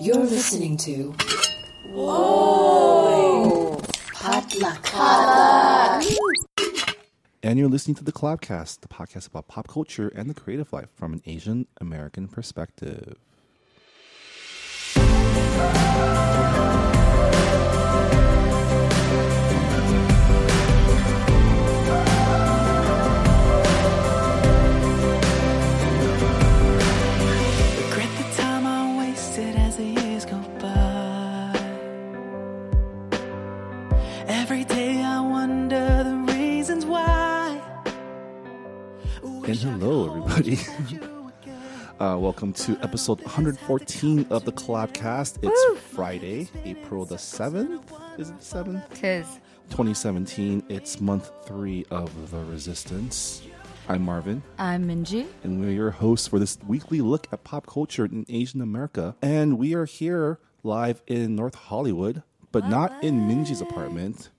You're listening to. Whoa! Potluck. And you're listening to the Collabcast, the podcast about pop culture and the creative life from an Asian American perspective. Hello, everybody. Uh, welcome to episode 114 of the Collabcast. It's Friday, April the 7th. Is it the 7th? Tis. 2017. It's month three of The Resistance. I'm Marvin, I'm Minji. and we're your hosts for this weekly look at pop culture in Asian America. And we are here live in North Hollywood, but not in Minji's apartment.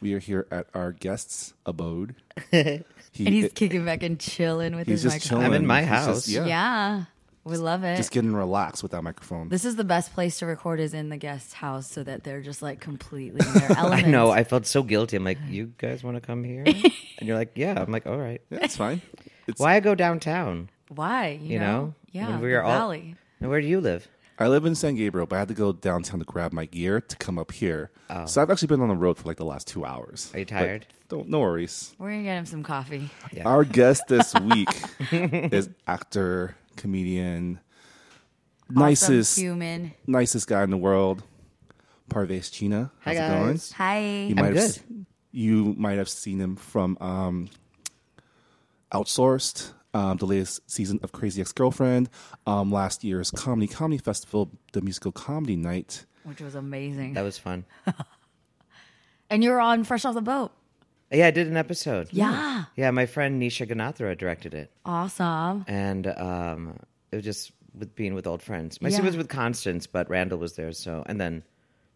We are here at our guest's abode. He- And he's kicking back and chilling with he's his just microphone. chilling. I'm in my He's just- house. yeah, Yeah. We love it. just getting relaxed with that microphone. this is the best place to record is in the guest house so that they're just like completely in their element. I know. I felt so guilty. I'm like, you guys want to come here? and you're like, yeah. I'm like, all right. yeah, it's fine. It's, Why I go downtown? Why? You, You know? Yeah. When we the are all- valley. And where do you live? I live in San Gabriel, but I had to go downtown to grab my gear to come up here. Oh. So I've actually been on the road for like the last two hours. Are you But tired? Don't, no worries. We're gonna get him some coffee. Yeah. Our guest this week is actor, comedian, nicest, human. nicest guy in the world, Parvesh Cheena. Hi, How's it going? Hi. You might have, good. s- You might have seen him from um, Outsourced, um, the latest season of Crazy Ex-Girlfriend, um, last year's Comedy Comedy Festival, the musical comedy night. Which was amazing. That was fun. and you're on Fresh Off the Boat. Yeah, I did an episode. Yeah. Yeah, my friend Nisha Ganatra directed it, Awesome. and um, it was just with being with old friends. My Yeah. yeah. was with Constance, but Randall was there. So, and then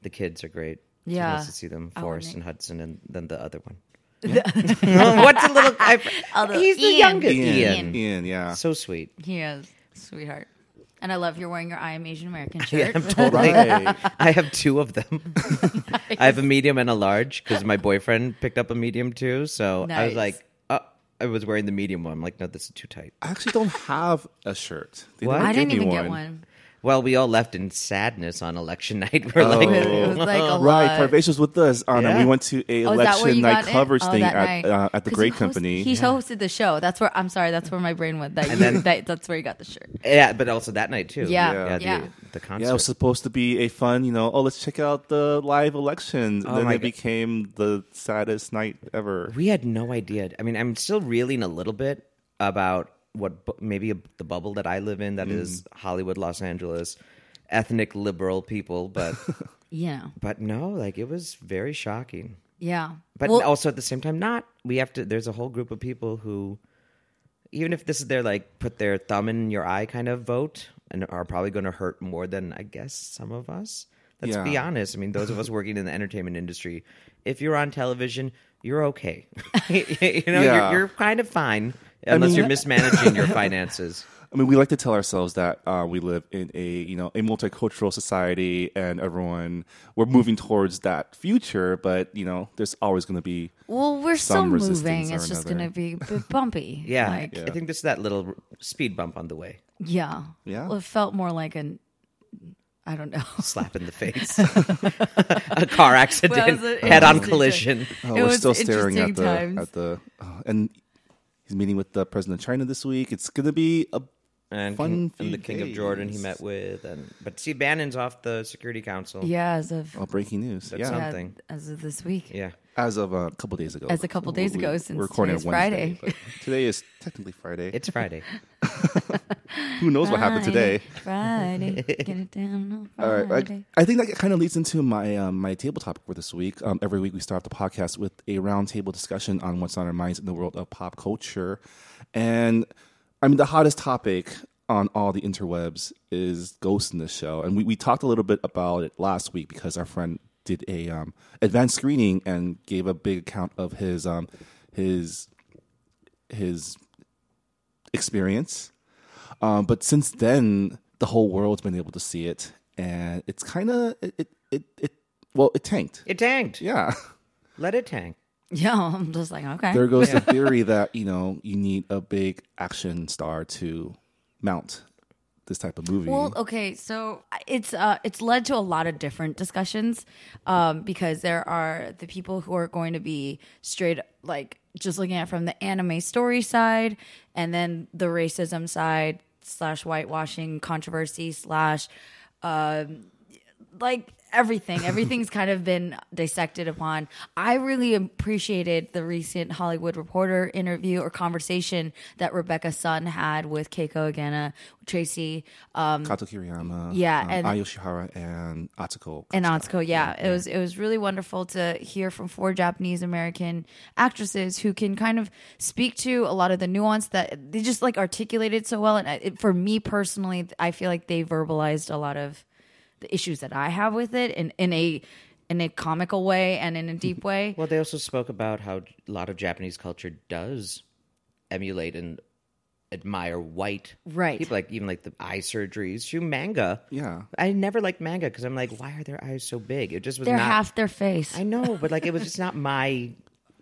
the kids are great. So Yeah. nice to see them, Oh, Forrest and Hudson, and then the other one. What's a little? I, Other- he's the Ian. youngest. Ian. Ian. Ian, yeah. So sweet. He is. Sweetheart. And I love you're wearing your I am Asian American shirt. I'm totally. Right. I have two of them. I have a medium and a large because my boyfriend picked up a medium too. So I Nice. was like, uh, I was wearing the medium one. I'm like, no, this is too tight. I actually don't have a shirt. They What? never I didn't me even get one. Well, we all left in sadness on election night. We're Oh. like, It was like a Right, lot. Parvesh was with us, on, and Yeah. we went to a Oh, is that where election night got coverage Oh, thing at night. uh, at the 'Cause Great he host- Company. He hosted the show. That's where I'm sorry. That's where my brain went. That, you, then- that that's where you got the shirt. yeah, but also that night too. Yeah, Yeah. the, yeah. the concert. yeah, it was supposed to be a fun, you know, oh, let's check out the live election. And Oh then it God. became the saddest night ever. we had no idea. I mean, I'm still reeling a little bit about what maybe a, the bubble that I live in that is Mm. Hollywood, Los Angeles, ethnic liberal people, but Yeah, but no, like it was very shocking. yeah. But Well, also at the same time, not we have to. There's a whole group of people who, even if this is their like put their thumb in your eye kind of vote, and are probably going to hurt more than I guess some of us. Let's be honest. I mean, those of us working in the entertainment industry, if you're on television, you're okay. you know, Yeah. you're, you're kind of fine unless mean- you're mismanaging your finances. I mean, we like to tell ourselves that uh, we live in a you know a multicultural society, and everyone we're moving towards that future. But you know, there's always going to be well, we're still some resistance moving. It's just gonna be a bumpy. Yeah, like, I think this is that little speed bump on the way, yeah, Yeah. Well, it felt more like an. I don't know. slap in the face, a car accident, Well, a- head-on collision. Oh, we're still staring at the times. at the uh, and he's meeting with the president of China this week. It's going to be a and, Fun king, few and the king of Jordan he met with, and but see, Bannon's off the Security Council. Yeah, as of oh, breaking news. That's yeah, some- yeah, something. as of this week. yeah. As of a couple days ago. As a couple days We- ago, we- since we're recording today's on Friday. today is technically Friday. It's Friday. Who knows what happened today? Friday, get it down on All right, I, I think that kind of leads into my um, my table topic for this week. Um, every week we start off the podcast with a roundtable discussion on what's on our minds in the world of pop culture, and I mean the hottest topic on all the interwebs is Ghost in the Shell, and we, we talked a little bit about it last week because our friend did a um, advanced screening and gave a big account of his um, his his experience. Um, but since then, the whole world's been able to see it, and it's kind of it, it it it well it tanked. It tanked. yeah, Let it tank. Yeah, I'm just like, okay. there goes the theory that you know you need a big action star to mount this type of movie. Well, okay, so it's uh, it's led to a lot of different discussions um, because there are the people who are going to be straight like just looking at from the anime story side, and then the racism side slash whitewashing controversy slash um, like everything everything's kind of been dissected upon i really appreciated the recent hollywood reporter interview or conversation that rebecca sun had with keiko agena tracy um, Kato Kiriyama, Yeah, um, and- Ai Yoshihara, and Atsuko. and Atsuko, yeah, it was it was really wonderful to hear from four Japanese American actresses who can kind of speak to a lot of the nuance that they just like articulated so well. And it, for me personally, I feel like they verbalized a lot of the issues that I have with it in in a in a comical way and in a deep mm-hmm. way. Well, they also spoke about how a lot of Japanese culture does emulate and admire white Right. people, like even like the eye surgeries through manga. Yeah. I never liked manga because I'm like, why are their eyes so big? It just was They're not. half their face. I know, but like it was just not my.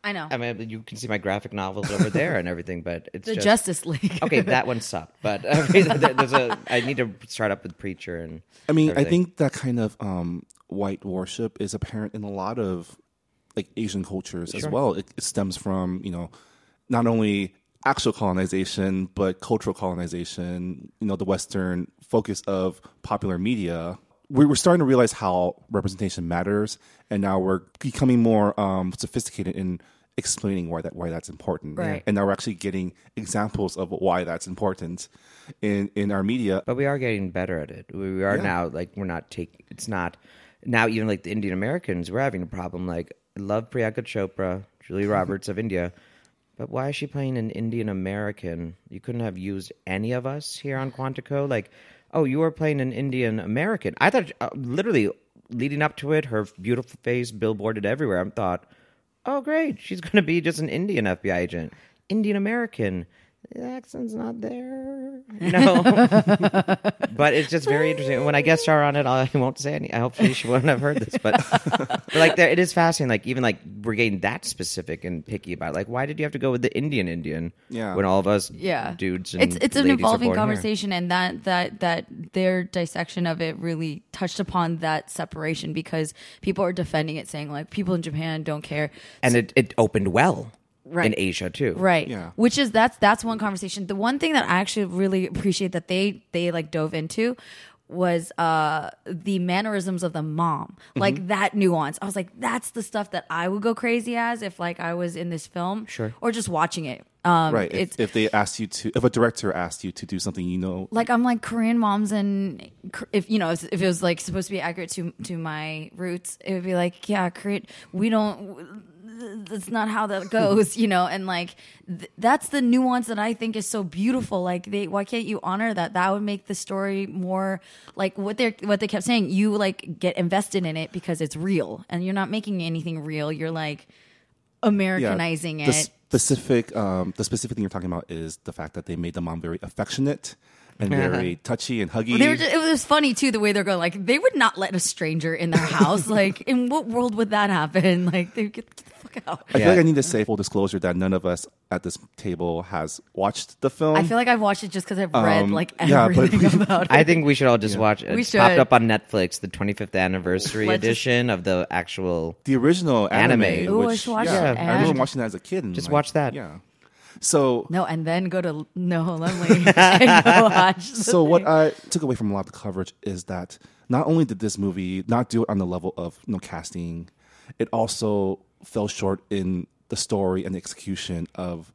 I know I mean, you can see my graphic novels over there and everything, but it's the just, Justice League. okay. That one sucked, but I mean, there's a. I need to start up with Preacher and. I mean, I think that kind of um, white worship is apparent in a lot of like Asian cultures as well. It, it stems from you know not only actual colonization but cultural colonization. You know, the Western focus of popular media. We we're starting to realize how representation matters, and now we're becoming more um, sophisticated in explaining why that why that's important. Right. And now we're actually getting examples of why that's important in in our media. But we are getting better at it. We are Yeah. now like we're not taking. It's not now even like the Indian Americans. We're having a problem. Like I love Priyanka Chopra, Julie Roberts of India, but why is she playing an Indian American? You couldn't have used any of us here on Quantico. Like, oh, you are playing an Indian American. I thought uh, literally leading up to it, her beautiful face billboarded everywhere. I thought, oh great, she's going to be just an Indian FBI agent, Indian American. The accent's not there, No, but it's just very interesting. When I guest star on it, I won't say any. I hope she won't have heard this, but, but like, there, it is fascinating. Like, even like we're getting that specific and picky about. Like, why did you have to go with the Indian Indian? Yeah. when all of us, yeah dudes, and it's it's an evolving born here? conversation and that that that their dissection of it really touched upon that separation because people are defending it saying like people in japan don't care and it, it opened well Right. in Asia too. right Yeah. which is that's that's one conversation the one thing that i actually really appreciate that they they like dove into was uh the mannerisms of the mom Mm-hmm. like that nuance i was like that's the stuff that i would go crazy as if like i was in this film Sure. or just watching it um right. it's If, if they asked you to, if a director asked you to do something, you know, like I'm like Korean moms and if you know if, if it was like supposed to be accurate to to my roots, it would be like yeah, Korean. We don't. That's not how that goes, you know. And like th- that's the nuance that I think is so beautiful. Like they, why can't you honor that? That would make the story more like what they what they kept saying. You like get invested in it because it's real, and you're not making anything real. You're like Americanizing the it. specific, um, the specific thing you're talking about is the fact that they made the mom very affectionate and very touchy and huggy. They were just, it was funny too the way they're going. Like they would not let a stranger in their house. like in what world would that happen? Like they get, get the fuck out. I feel like I need to say full disclosure that none of us at this table has watched the film. I feel like I've watched it just because I've read Um, like yeah, but everything we- about it. I think we should all just watch it. We It's popped up on Netflix, the 25th anniversary Let's just- edition of the actual. the original anime. Anime. Ooh, I which, should watch yeah, it. I remember And- watching that as a kid. And Just like, watch that. Yeah. So no, and then go to no Laemmle and go watch. the so what. I took away from a lot of the coverage is that not only did this movie not do it on the level of you know, casting, it also fell short in the story and the execution of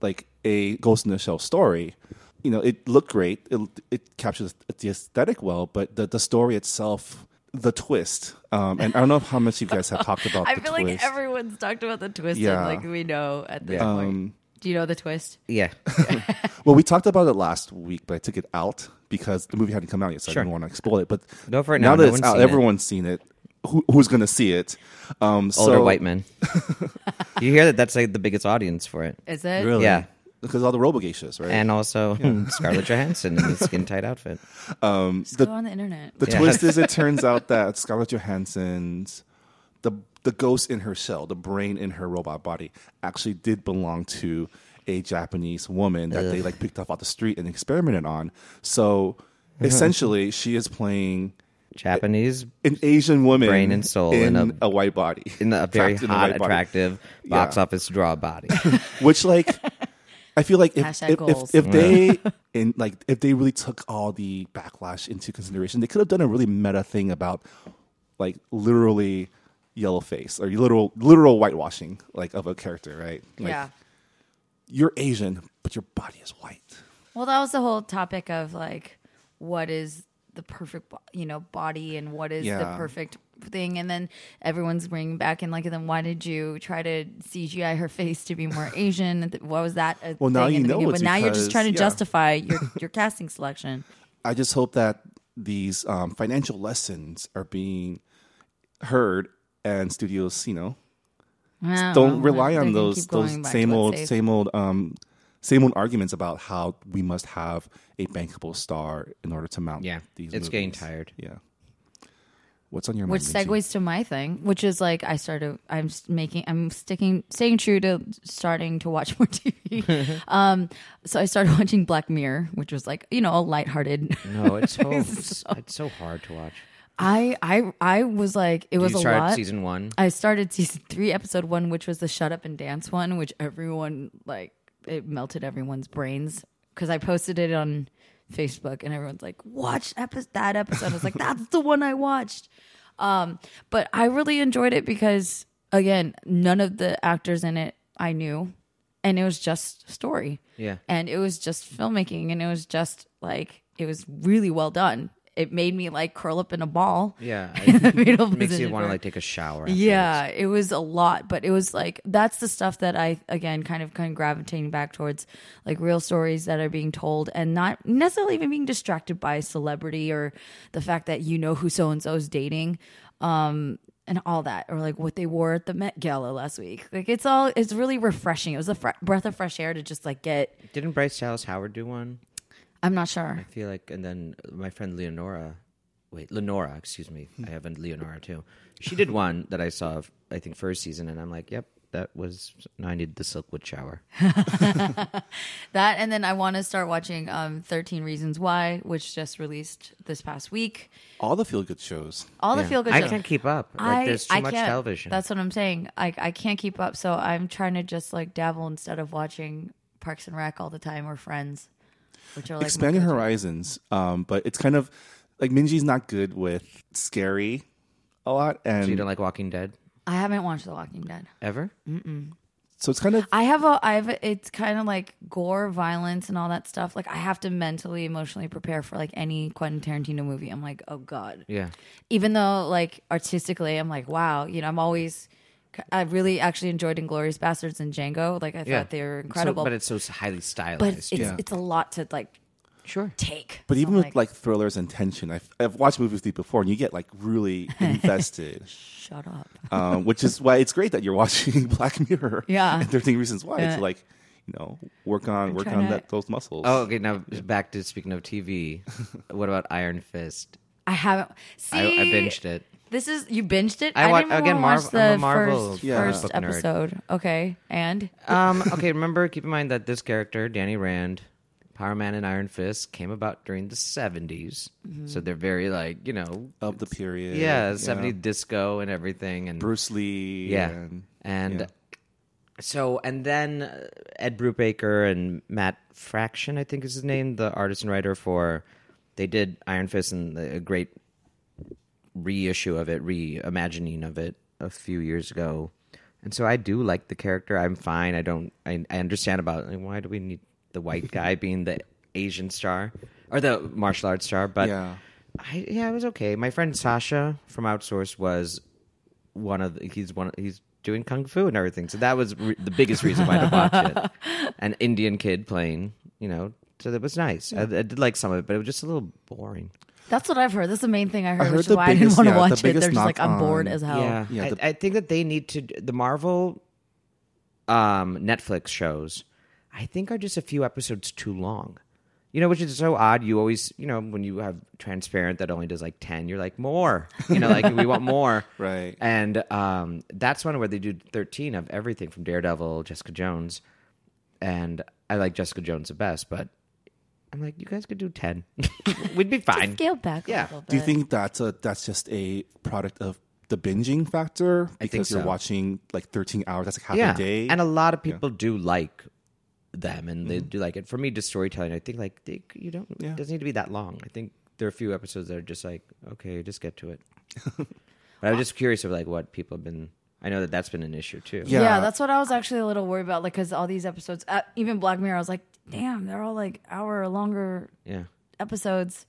like a Ghost in the Shell story. You know, it looked great. It it captures the aesthetic well, but the the story itself, the twist. Um, and I don't know how much you guys have talked about. I feel twist. like everyone's talked about the twist. Yeah. And, like we know at this Yeah. point. Um, Do you know the twist? Yeah. Well, we talked about it last week, but I took it out because the movie hadn't come out yet, so Sure. I didn't want to spoil it. But Go for it now now. that No it's one's out, seen it. everyone's seen it. Who, who's going to see it? Um, Older so, white men. you hear that? That's like the biggest audience for it. Is it? Really? Yeah. because all the robo geishas, right? and also Scarlett Johansson in the skin tight outfit. Just go on the internet. The Yeah. twist is it turns out that Scarlett Johansson's the the ghost in her shell, the brain in her robot body, actually did belong to a Japanese woman that they like picked up off the street and experimented on. So mm-hmm. essentially, she is playing Japanese an Asian woman Brain and soul in, in a, a- white body, in a very Trapped in a hot, body. attractive box Yeah. office draw body. which like I feel like if Hashtag if, if, if they in like if they really took all the backlash into consideration, they could have done a really meta thing about like literally yellow face or literal literal whitewashing like of a character, right? Like yeah. you're Asian, but your body is white. Well, that was the whole topic of like, what is the perfect, you know, body and what is the perfect thing, and then everyone's bringing back and like, then why did you try to CGI her face to be more Asian? What was that? A Well, now you know beginning? it's but now you're just trying to yeah. justify your your casting selection. I just hope that these um, financial lessons are being heard and studios, you know, I don't rely on those those same old same old um same old arguments about how we must have a bankable star in order to mount Yeah, these it's getting tired. Yeah. What's on your Which mind? Minji? segues to my thing, which is like I started. I'm s- making. I'm sticking, staying true to starting to watch more TV. um, so I started watching Black Mirror, which was like you know a lighthearted. No, it's so it's so hard to watch. I I I was like it was you a lot. season one. I started season three, episode one, which was the Shut Up and Dance one, which everyone like it melted everyone's brains because I posted it on Facebook and everyone's like, "Watch epi- that episode." I was like, "That's the one I watched." Um, but I really enjoyed it because again, none of the actors in it I knew, and it was just story Yeah. and it was just filmmaking and it was just like it was really well done it made me like curl up in a ball Yeah, it makes you want to like take a shower. afterwards. yeah it was a lot but it was like that's the stuff that i again kind of kind of gravitating back towards like real stories that are being told and not necessarily even being distracted by celebrity or the fact that you know who so and so is dating um and all that or like what they wore at the met gala last week like it's all it's really refreshing it was a fre- breath of fresh air to just like get Didn't Bryce Dallas Howard do one? I'm not sure I feel like, and then my friend Leonora, wait, Lenora, excuse me. Hmm. I have a Leonora too. She did one that I saw, I think, first season, and I'm like, yep, that was. No, I need the Silkwood shower. That and then I want to start watching um 13 Reasons Why, which just released this past week. all the feel good shows. All the Yeah. feel good I can't keep up. Like, I, there's too I much can't. television. That's what I'm saying. I I can't keep up, so I'm trying to just like dabble instead of watching Parks and Rec all the time or Friends, which are like my Expand your horizons. Um, but it's kind of like Minji's not good with scary a lot and so you don't like Walking Dead I haven't watched The Walking Dead. ever? so it's kind of I have a I have a, it's kind of like gore, violence, and all that stuff. Like I have to mentally, emotionally prepare for like any Quentin Tarantino movie. I'm like, oh god. Yeah. even though like artistically i'm like wow you know i'm always i really actually enjoyed inglorious bastards and django like i Yeah. thought they were So- incredible but it's so highly stylized. but it's Yeah. it's a lot to like sure. take But So even I'm with like thrillers and tension, I've, I've watched movies with you before, and you get like really invested. shut up um, which is why it's great that you're watching Black Mirror. Yeah. and 13 Reasons Why Yeah. to like, you know, work on work trying on to- that those muscles. Oh, okay. Now back to speaking of TV. what about Iron Fist? i haven't see I, I binged it. This is you binged it I i, wa- didn't again, again watch the I'm a Marvel, first, yeah, first book nerd. episode okay and Um, okay, remember, keep in mind that this character, Danny Rand, Power Man and Iron Fist, came about during the 70s. Mm-hmm. So they're very, like, you know, of the period. yeah, 70s disco and everything. And Bruce Lee. Yeah. and, And yeah. so, and then uh, Ed Brubaker and Matt Fraction, I think is his name, the artist and writer for, they did Iron Fist and a great reissue of it, reimagining of it a few years ago. And so I do like the character. I'm fine. I don't, I, I understand about like, why do we need the white guy being the Asian star or the martial arts star, but yeah. I, yeah, it was okay. My friend Sacha from Outsource was one of the, he's one he's doing kung fu and everything. So that was re- the biggest reason why to watch it. An Indian kid playing, you know, so that was nice. I, I did like some of it, but it was just a little boring. That's what i've heard that's the main thing i heard, heard which is the why i didn't want to yeah, the watch it they're just like i'm bored on- as hell Yeah, Yeah, I, the- I think that they need to the Marvel um, Netflix shows. I think are just a few episodes too long. You know, which is so odd. You always, you know, when you have Transparent that only does like 10, you're like, more. You know, like we want more. Right. And um, that's one where they do 13 of everything from Daredevil, Jessica Jones. And I like Jessica Jones the best, but I'm like, you guys could do 10. We'd be fine. Scale back a Yeah. little bit. Do you think that's a that's just a product of the binging factor think because you're so. watching like 13 hours? That's like half yeah. a day. And a lot of people do like them and Mm-hmm. they do like it. For me, just storytelling, I think like they, you don't, Yeah. it doesn't need to be that long. I think there are a few episodes that are just like, okay, just get to it. but I'm just curious of like what people have been, I know that that's been an issue too. Yeah. Yeah. that's what I was actually a little worried about. Like, because all these episodes, uh, even Black Mirror, I was like, damn, they're all like hour or longer Yeah. episodes.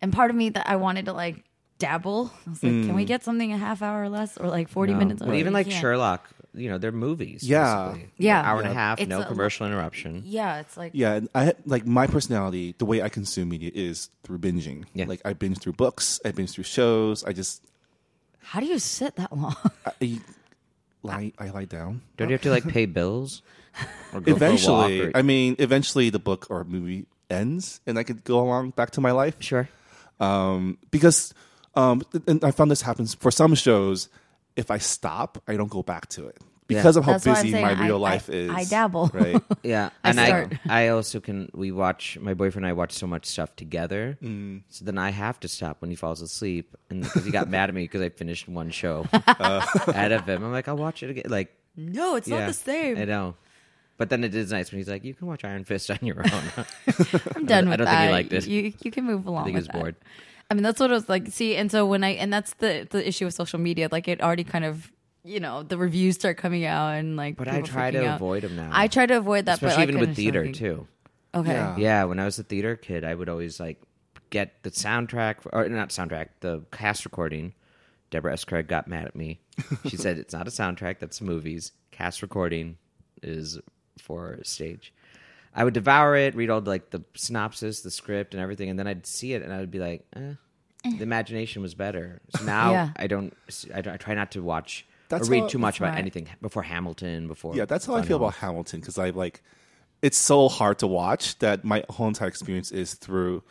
And part of me that I wanted to like dabble. I was like, can we mm. get something a half hour or less or like 40 No. minutes? But or even like yeah. Sherlock, you know, they're movies. Yeah. basically. Yeah. Hour and a half, It's no a- commercial interruption. Yeah, it's like, Yeah, and I had- like my personality. The way I consume media is through binging. Yeah. like I binge through books, I binge through shows. I just how do you sit that long? I, I lie, I lie down. Don't you have to like pay bills? Or go Eventually, For a walk or- I mean, eventually the book or movie ends, and I could go along back to my life. sure. Um, because um, and I found this happens for some shows. If I stop, I don't go back to it because of how That's busy my real I- life is. I dabble. right? Yeah, I and I, start. I also can. We watch my boyfriend and I watch so much stuff together. Mm. So then I have to stop when he falls asleep, and because he got mad at me because I finished one show Uh. out of him, I'm like, I'll watch it again. Like, no, it's yeah, not the same. I know. But then it is nice when he's like, "You can watch Iron Fist on your own." I'm done I with that. I don't think that. he liked it. You you can move along. think with he was that. bored. I mean, that's what it was like. See, and so when I and that's the the issue with social media. Like it already kind of you know the reviews start coming out and like. But I try to out. avoid them now. I try to avoid that, especially but even I with theater something- too. Okay. Yeah. Yeah, when I was a theater kid, I would always like get the soundtrack or not soundtrack, the cast recording. Deborah S. Craig got mad at me. She said it's not a soundtrack, that's movies. Cast recording is for stage. I would devour it, read all the, like the synopsis, the script, and everything, and then I'd see it and I would be like, eh, the imagination was better. So now Yeah. I don't. I, don't- I try not to watch That's or read how- too much about right. anything before Hamilton. Before Yeah, that's how I Fun feel Home. about Hamilton because I like it's so hard to watch that my whole entire experience is through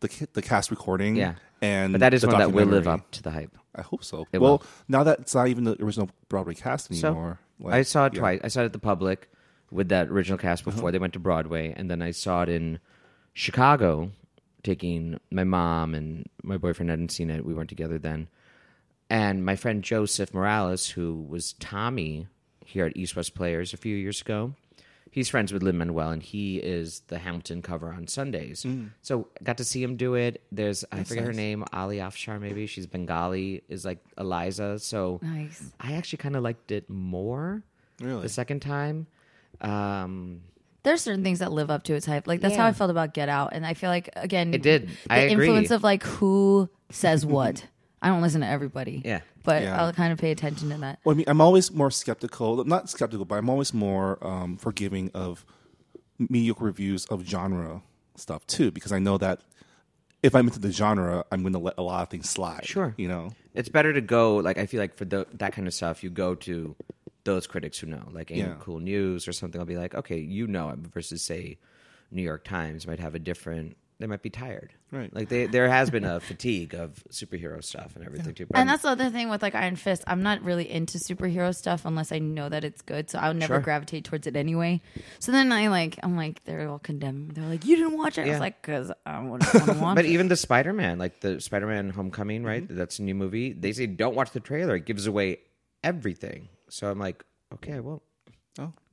the ca- the cast recording. Yeah. and But that is the one that will live documentary. up to the hype. I hope so. It well, will. now that it's not even the original Broadway cast So anymore. like, I saw it yeah. twice. I saw it at the public with that original cast Uh-huh. before they went to Broadway, and then I saw it in Chicago, taking my mom and my boyfriend hadn't seen it. We weren't together then, and my friend Joseph Morales, who was Tommy here at East West Players a few years ago. He's friends with Lin Manuel, and he is the Hamilton cover on Sundays. Mm. So got to see him do it. There's I forget her name, Ari Afsar, maybe she's Bengali, is like Eliza. So Nice. I actually kind of liked it more Really? the second time. Um, There's certain things that live up to its hype. Like that's how I felt about Get Out, and I feel like again, It did. The I agree. influence of like who says what. I don't listen to everybody. Yeah. but Yeah. I'll kind of pay attention to that. Well, I mean, I'm always more skeptical. Not skeptical, but I'm always more um, forgiving of mediocre reviews of genre stuff too, because I know that if I'm into the genre, I'm going to let a lot of things slide. Sure. you know. it's better to go like I feel like for the, that kind of stuff, you go to those critics who know, like Ain't Yeah. Cool News or something. I'll be like, okay, you know it versus say New York Times might have a different. They might be tired, Right. Like they, there has been a fatigue of superhero stuff and everything too. But And I'm- that's the other thing with like Iron Fist. I'm not really into superhero stuff unless I know that it's good. So I would never Sure. gravitate towards it anyway. So then I like, I'm like, they're all condemned. They're like, you didn't watch it. I was like, because I wouldn't want to watch But it. even the Spider Man, like the Spider Man Homecoming, right? Mm-hmm. That's a new movie. They say don't watch the trailer; it gives away everything. So I'm like, okay, I won't.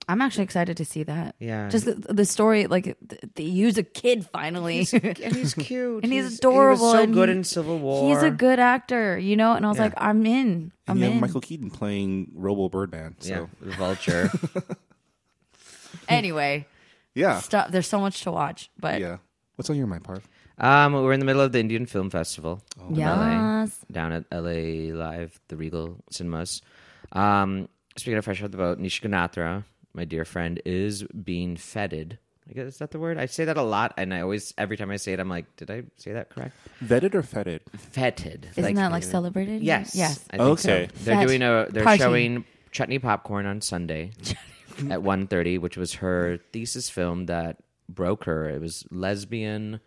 I'm actually excited to see that. Yeah. Just the, the story, like th- they use a kid finally. and he's cute, and he's, He adorable. was so and good he- in Civil War. He's a good actor, you know. And I was Yeah. like, I'm in. I'm And you have. Michael Keaton playing Robo Birdman. So yeah, the Vulture. Anyway, yeah, stop. There's so much to watch, but yeah. What's on your mind, Parv? um, we're in the middle of the Indian Film Festival in LA, down at LA Live, the Regal Cinemas. Um, speaking of fresh out the boat, Nisha Ganatra, my dear friend, is being feted. I guess is that the word? I say that a lot, and I always every time I say it, I'm like, did I say that correct? Vetted or fetid? Feted. Isn't that like celebrated? Yes. Yes. I think Okay. So. They're Fet. doing a. They're Party. showing chutney popcorn on Sunday. at 1.30, which was her thesis film that broke her. It was lesbian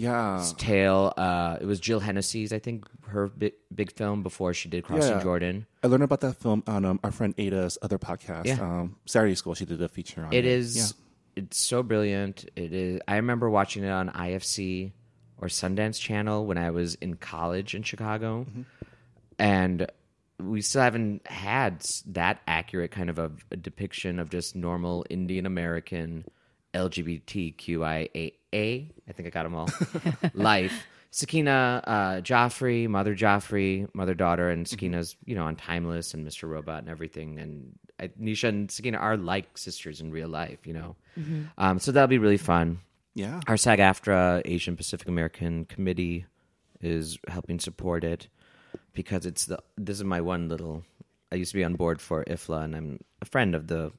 Yeah. tale. Uh, it was Jill Hennessy's, I think, her big, big film before she did Crossing Yeah. Jordan. I learned about that film on um, our friend Ada's other podcast, Yeah. um, Saturday School. She did a feature on it. It is. Yeah. It's so brilliant. It is. I remember watching it on IFC or Sundance Channel when I was in college in Chicago, Mm-hmm. and we still haven't had that accurate kind of a, a depiction of just normal Indian American LGBTQIA. I think I got them all. life. Sakina uh, Jaffrey, Madhur Jaffrey, mother daughter, and Sakina's you know on Timeless and Mr. Robot and everything. And I, Nisha and Sakina are like sisters in real life, you know. Um, so that'll be really fun. Yeah. Our SAG AFTRA Asian Pacific American Committee is helping support it because it's the this is my one little. I used to be on board for IFFLA, and I'm a friend of the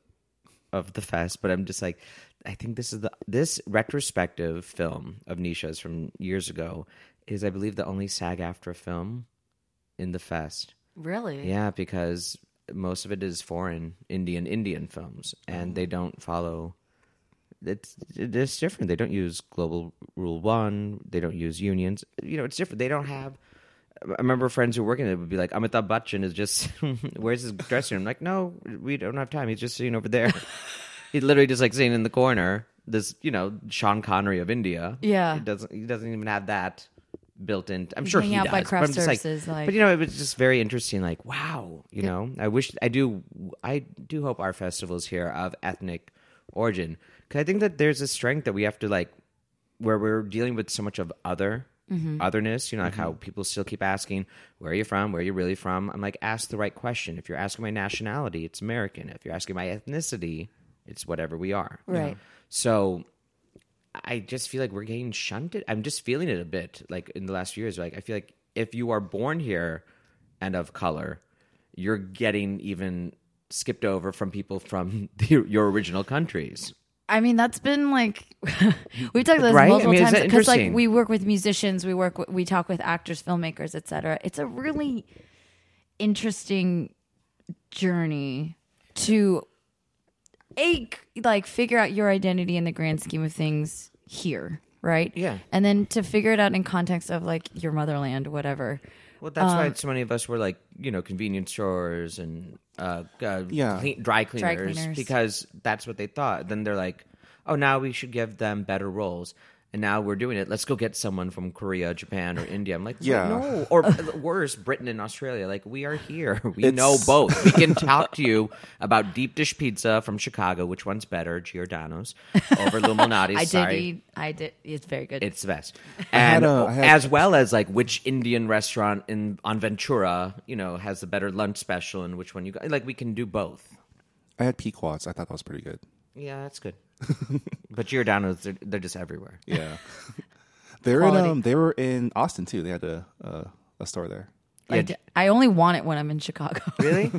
of the fest, but I'm just like, I think this is the this retrospective film of Nisha's from years ago is, I believe, the only SAG AFTRA film in the fest. Really? Yeah, because most of it is foreign Indian Indian films, and they oh. don't follow. It's it's different. They don't use global rule one. They don't use unions. You know, it's different. They don't have. I remember friends who work in it would be like, Amitabh Bachchan is just, where's his dressing room? I'm like, no, we don't have time. He's just sitting over there. He's literally just like sitting in the corner. This, you know, Sean Connery of India. Yeah. He doesn't. He doesn't even have that built in. I'm sure hang he out does. by but craft I'm just like- services, like- but you know, it was just very interesting. Like, wow, you know, I wish I do. I do hope our festivals here of ethnic origin, because I think that there's a strength that we have to like, where we're dealing with so much of other Mm-hmm. otherness. You know, like mm-hmm. how people still keep asking, "Where are you from? Where are you really from?" I'm like, ask the right question. If you're asking my nationality, it's American. If you're asking my ethnicity, it's whatever we are. Right. So I just feel like we're getting shunted. I'm just feeling it a bit like in the last few years. Like I feel like if you are born here and of color, you're getting even skipped over from people from the, your original countries. I mean, that's been like we've talked about this Right? I multiple mean, times because like we work with musicians, we work, with, we talk with actors, filmmakers, etc. It's a really interesting journey to a like figure out your identity in the grand scheme of things here, right? Yeah. and then to figure it out in context of like your motherland, whatever. Well, that's Um, why so many of us were like, you know, convenience stores and uh, uh, Yeah. clean, dry, cleaners cleaners. because that's what they thought. Then they're like, oh, now we should give them better roles. And now we're doing it. Let's go get someone from Korea, Japan, or India. I'm like, Yeah. no. Or uh, worse, Britain and Australia. Like, we are here. We It's- know both. We can talk to you about deep dish pizza from Chicago. Which one's better, Giordano's over Lou Malnati? I Sorry. did eat. I did. It's very good. It's the best. had And a- I had- as well as like which Indian restaurant in on Ventura, you know, has the better lunch special and which one you got. Like we can do both. I had Pequod's. I thought that was pretty good. Yeah, that's good. but Giordano's they're, they're just everywhere. Yeah. They're in, Quality. um, they were in Austin too. They had a uh, a store there. I, Yeah. d- I only want it when I'm in Chicago. Really?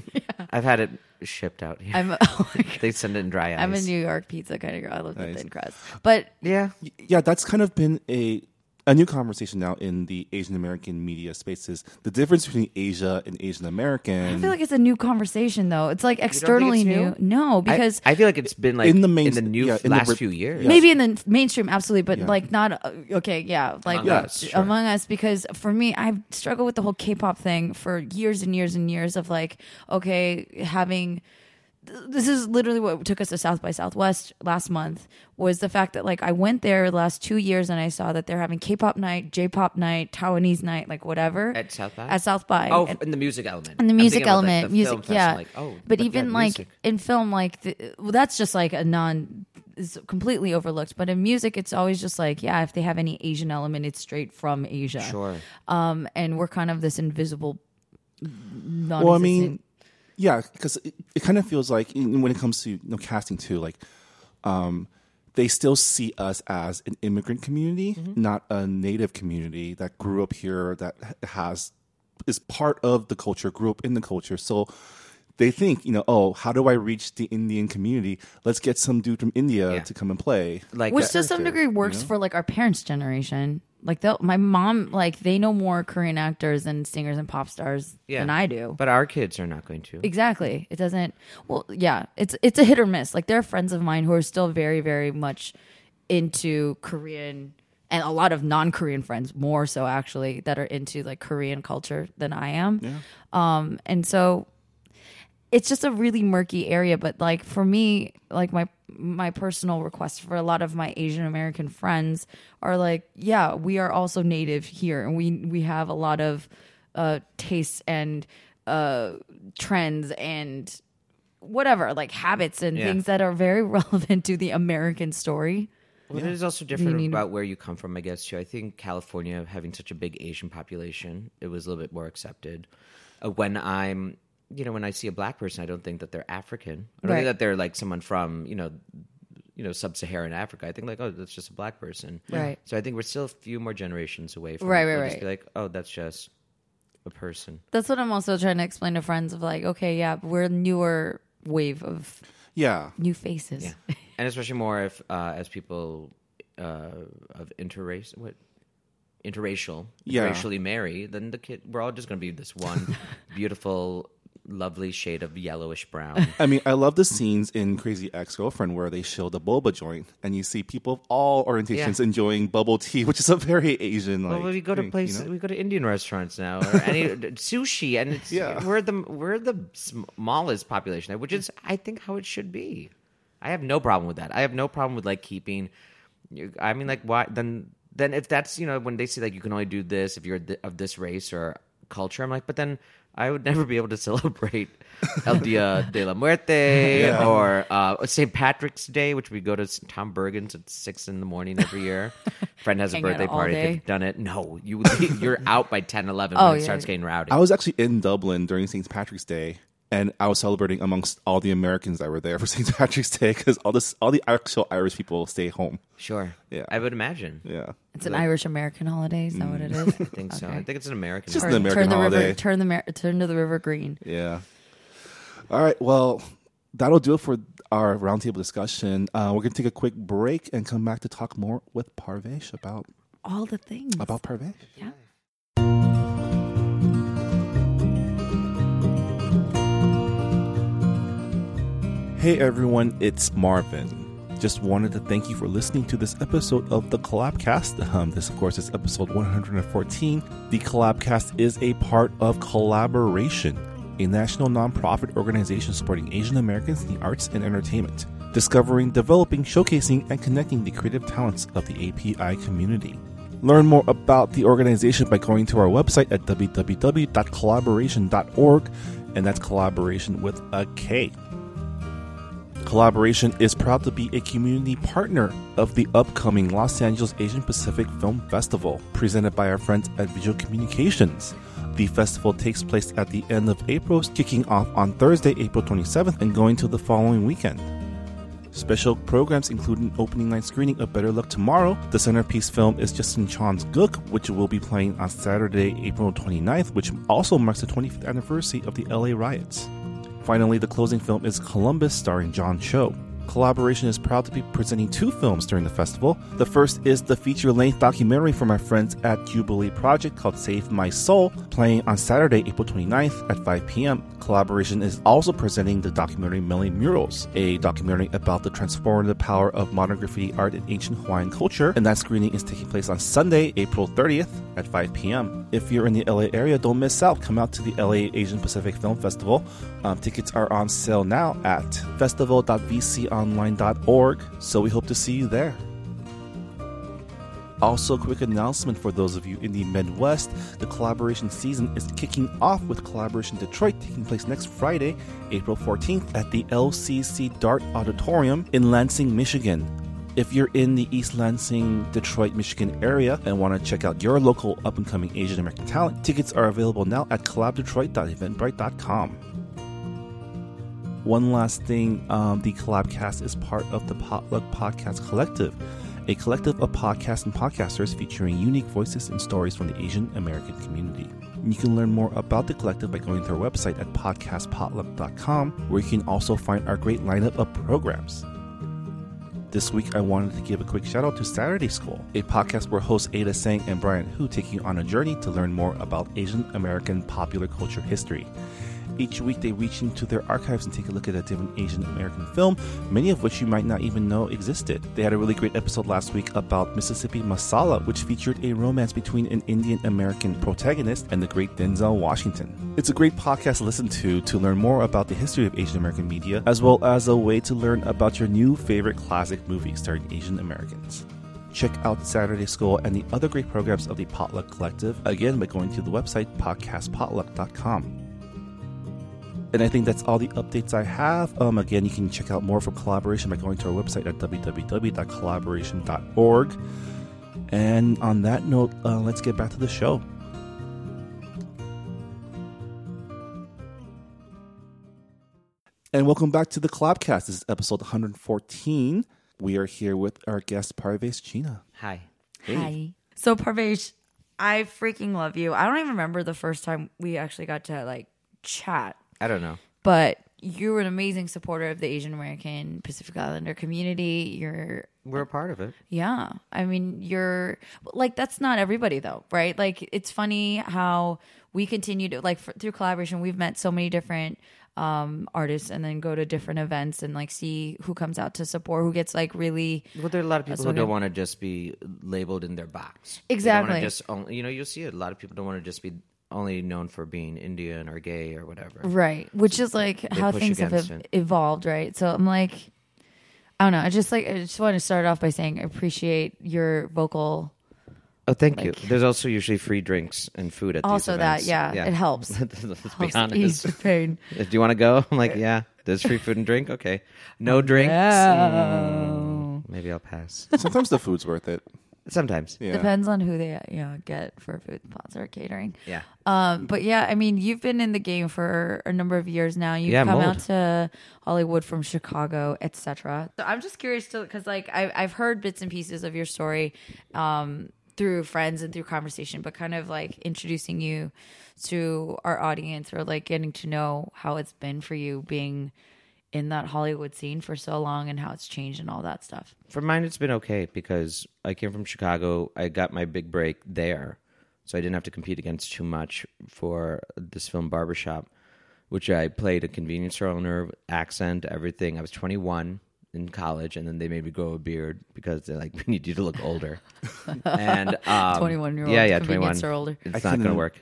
I've had it shipped out here. I'm. Oh my God. they send it in dry ice. I'm a New York pizza kind of girl. I love the thin crust. But yeah. yeah, that's kind of been a a new conversation now in the Asian American media spaces. The difference between Asia and Asian American. I feel like it's a new conversation, though. It's like externally it's new. new? No, because I feel like it's been like In in the the, main- in the new yeah, in last Brit- few years. yeah. maybe in the mainstream, absolutely, but Yeah. like not. Uh, okay, yeah, like Among us, sure. among us, because for me, I've struggled with the whole K-pop thing for years and years and years of like, okay, having. This is literally what took us to South by Southwest last month was the fact that like I went there the last two years and I saw that they're having K-pop night, J-pop night, Taiwanese night, like whatever At South by? At South by. Oh, And- in the music element. and the music thinking about, like, element, the music, film yeah. Like, oh, but yeah, even like in film, like the, well, that's just like a non is completely overlooked. But in music, it's always just like yeah, if they have any Asian element, it's straight from Asia. Sure. Um, and we're kind of this invisible. Non-existent. well, I mean, yeah, because it, it kind of feels like when it comes to you know, casting too, like um, they still see us as an immigrant community, not a native community that grew up here that has is part of the culture, grew up in the culture. So they think, you know, oh, how do I reach the Indian community? Let's get some dude from India Yeah. to come and play. Like which to some degree works you know? for like our parents' generation. Like they'll- my mom, like they know more Korean actors and singers and pop stars yeah. than I do. But our kids are not going to. Exactly. It doesn't. Well, yeah. It's it's a hit or miss. Like there are friends of mine who are still very very much into Korean, and a lot of non-Korean friends more so actually that are into like Korean culture than I am. Um, and so it's just a really murky area. But like for me, like my my personal request for a lot of my Asian American friends are like, yeah, we are also native here, and we we have a lot of uh, tastes and uh, trends and whatever, like habits and Yeah. things that are very relevant to the American story. Well, it is also different need- about where you come from, I guess, too. I think California, having such a big Asian population, it was a little bit more accepted. Uh, when I'm, you know, when I see a black person, I don't think that they're African. I don't Right. think that they're like someone from, you know, you know, sub-Saharan Africa. I think like, oh, that's just a black person. Right. So I think we're still a few more generations away from Right, it. right, We'll just right. be like, oh, that's just a person. That's what I'm also trying to explain to friends of like, okay, yeah, we're a newer wave of Yeah. new faces. Yeah, and especially more if uh, as people uh, of interrace what interracial, Yeah. racially marry, then the kid we're all just going to be this one beautiful, lovely shade of yellowish brown. I mean, I love the scenes in Crazy Ex Girlfriend where they show the boba joint, and you see people of all orientations Yeah. enjoying bubble tea, which is a very Asian. Like, well, we go to thing, you places, know? we go to Indian restaurants now, or any sushi, and it's, Yeah. we're the we're the smallest population, which is I think how it should be. I have no problem with that. I have no problem with like keeping. I mean, like why then? Then if that's you know when they say like you can only do this if you're th- of this race or culture, I'm like, but then I would never be able to celebrate El Dia de la Muerte or uh, St. Patrick's Day, which we go to Tom Bergin's at six in the morning every year. Friend has a Hang birthday party. day. They've done it. No, you you're out by 10, 11 Oh, when it yeah. starts getting rowdy. I was actually in Dublin during St. Patrick's Day, and I was celebrating amongst all the Americans that were there for St. Patrick's Day because all this, all the actual Irish people stay home. sure. Yeah. I would imagine. Yeah, It's an Irish American holiday. Is that what it is? I think so. I think it's an American. Just holiday. an American turn the holiday. river, turn the mer- turn to the river green. yeah. All right, well, that'll do it for our roundtable discussion. Uh, we're gonna take a quick break and come back to talk more with Parvesh about All the things. about Parvesh. yeah. Hey everyone, it's Marvin. Just wanted to thank you for listening to this episode of the Collabcast. Um, this, of course, is episode 114. The Collabcast is a part of Kollaboration, a national nonprofit organization supporting Asian Americans in the arts and entertainment, discovering, developing, showcasing, and connecting the creative talents of the API community. Learn more about the organization by going to our website at www.kollaboration.org, and that's collaboration with a K. Kollaboration is proud to be a community partner of the upcoming Los Angeles Asian Pacific Film Festival, presented by our friends at Visual Communications. The festival takes place at the end of April, kicking off on Thursday, April 27th, and going to the following weekend. Special programs include an opening night screening of Better Luck Tomorrow. The centerpiece film is Justin Chon's Gook, which will be playing on Saturday, April 29th, which also marks the 25th anniversary of the LA riots. Finally, the closing film is Columbus, starring John Cho. Kollaboration is proud to be presenting two films during the festival. The first is the feature length documentary from our friends at Jubilee Project called Save My Soul, playing on Saturday, April 29th at 5 p.m. Kollaboration is also presenting the documentary Mele Murals, a documentary about the transformative power of modern graffiti art in ancient Hawaiian culture, and that screening is taking place on Sunday, April 30th at 5 p.m. If you're in the LA area, don't miss out. Come out to the LA Asian Pacific Film Festival. Um, tickets are on sale now at festival.vconline.org, so we hope to see you there. Also, quick announcement for those of you in the Midwest the collaboration season is kicking off with Kollaboration Detroit taking place next Friday, April 14th at the LCC Dart Auditorium in Lansing, Michigan. If you're in the East Lansing, Detroit, Michigan area and want to check out your local up and coming Asian American talent, tickets are available now at collabdetroit.eventbrite.com. One last thing um, the Collabcast is part of the Potluck Podcast Collective, a collective of podcasts and podcasters featuring unique voices and stories from the Asian American community. You can learn more about the collective by going to our website at podcastpotluck.com, where you can also find our great lineup of programs. This week, I wanted to give a quick shout out to Saturday School, a podcast where hosts Ada Tseng and Brian Hu take you on a journey to learn more about Asian American popular culture history. Each week, they reach into their archives and take a look at a different Asian American film, many of which you might not even know existed. They had a really great episode last week about Mississippi Masala, which featured a romance between an Indian American protagonist and the great Denzel Washington. It's a great podcast to listen to to learn more about the history of Asian American media, as well as a way to learn about your new favorite classic movie starring Asian Americans. Check out Saturday School and the other great programs of the Potluck Collective again by going to the website podcastpotluck.com. And I think that's all the updates I have. Um, again, you can check out more from Kollaboration by going to our website at www.kollaboration.org. And on that note, uh, let's get back to the show. And welcome back to the Collabcast. This is episode 114. We are here with our guest, Parvesh Cheena. Hi. Hi. So Parvesh, I freaking love you. I don't even remember the first time we actually got to like chat, I don't know. but you're an amazing supporter of the Asian American Pacific Islander community. You're We're a part of it. Yeah. I mean, you're like, that's not everybody though, right? Like, it's funny how we continue to, like, f- through Kollaboration, we've met so many different um artists and then go to different events and like see who comes out to support who gets like really Well, there are a lot of people who don't want to just be labeled in their box. Exactly. just only, you know, you'll see it. A lot of people don't want to just be only known for being Indian or gay or whatever. right which is like how things have ev- it. evolved right so i'm like i don't know i just like i just want to start off by saying i appreciate your vocal Oh, thank you. There's also usually free drinks and food at Also these that, events. yeah, it helps. Let's be honest. ease the pain If do you want to go? I'm like, yeah. There's free food and drink. Okay. No drinks. Mm, maybe I'll pass. Sometimes the food's worth it. Sometimes. Yeah. depends on who they you know get for food sponsor catering Yeah. Um, but yeah, I mean, you've been in the game for a number of years now. You've Yeah, come mold. out to Hollywood from Chicago, etc. So I'm just curious to because like I, I've heard bits and pieces of your story um, through friends and through conversation, but kind of like introducing you to our audience or like getting to know how it's been for you being in that Hollywood scene for so long and how it's changed and all that stuff. For mine, it's been okay because I came from Chicago. I got my big break there, so I didn't have to compete against too much for this film Barbershop, which I played a convenience store owner, accent, everything. I was 21 in college, and then they made me grow a beard because they're like, "We need you to look older." and um, 21-year-old yeah, yeah, convenience 21. store older. It's I not going to couldn't- work.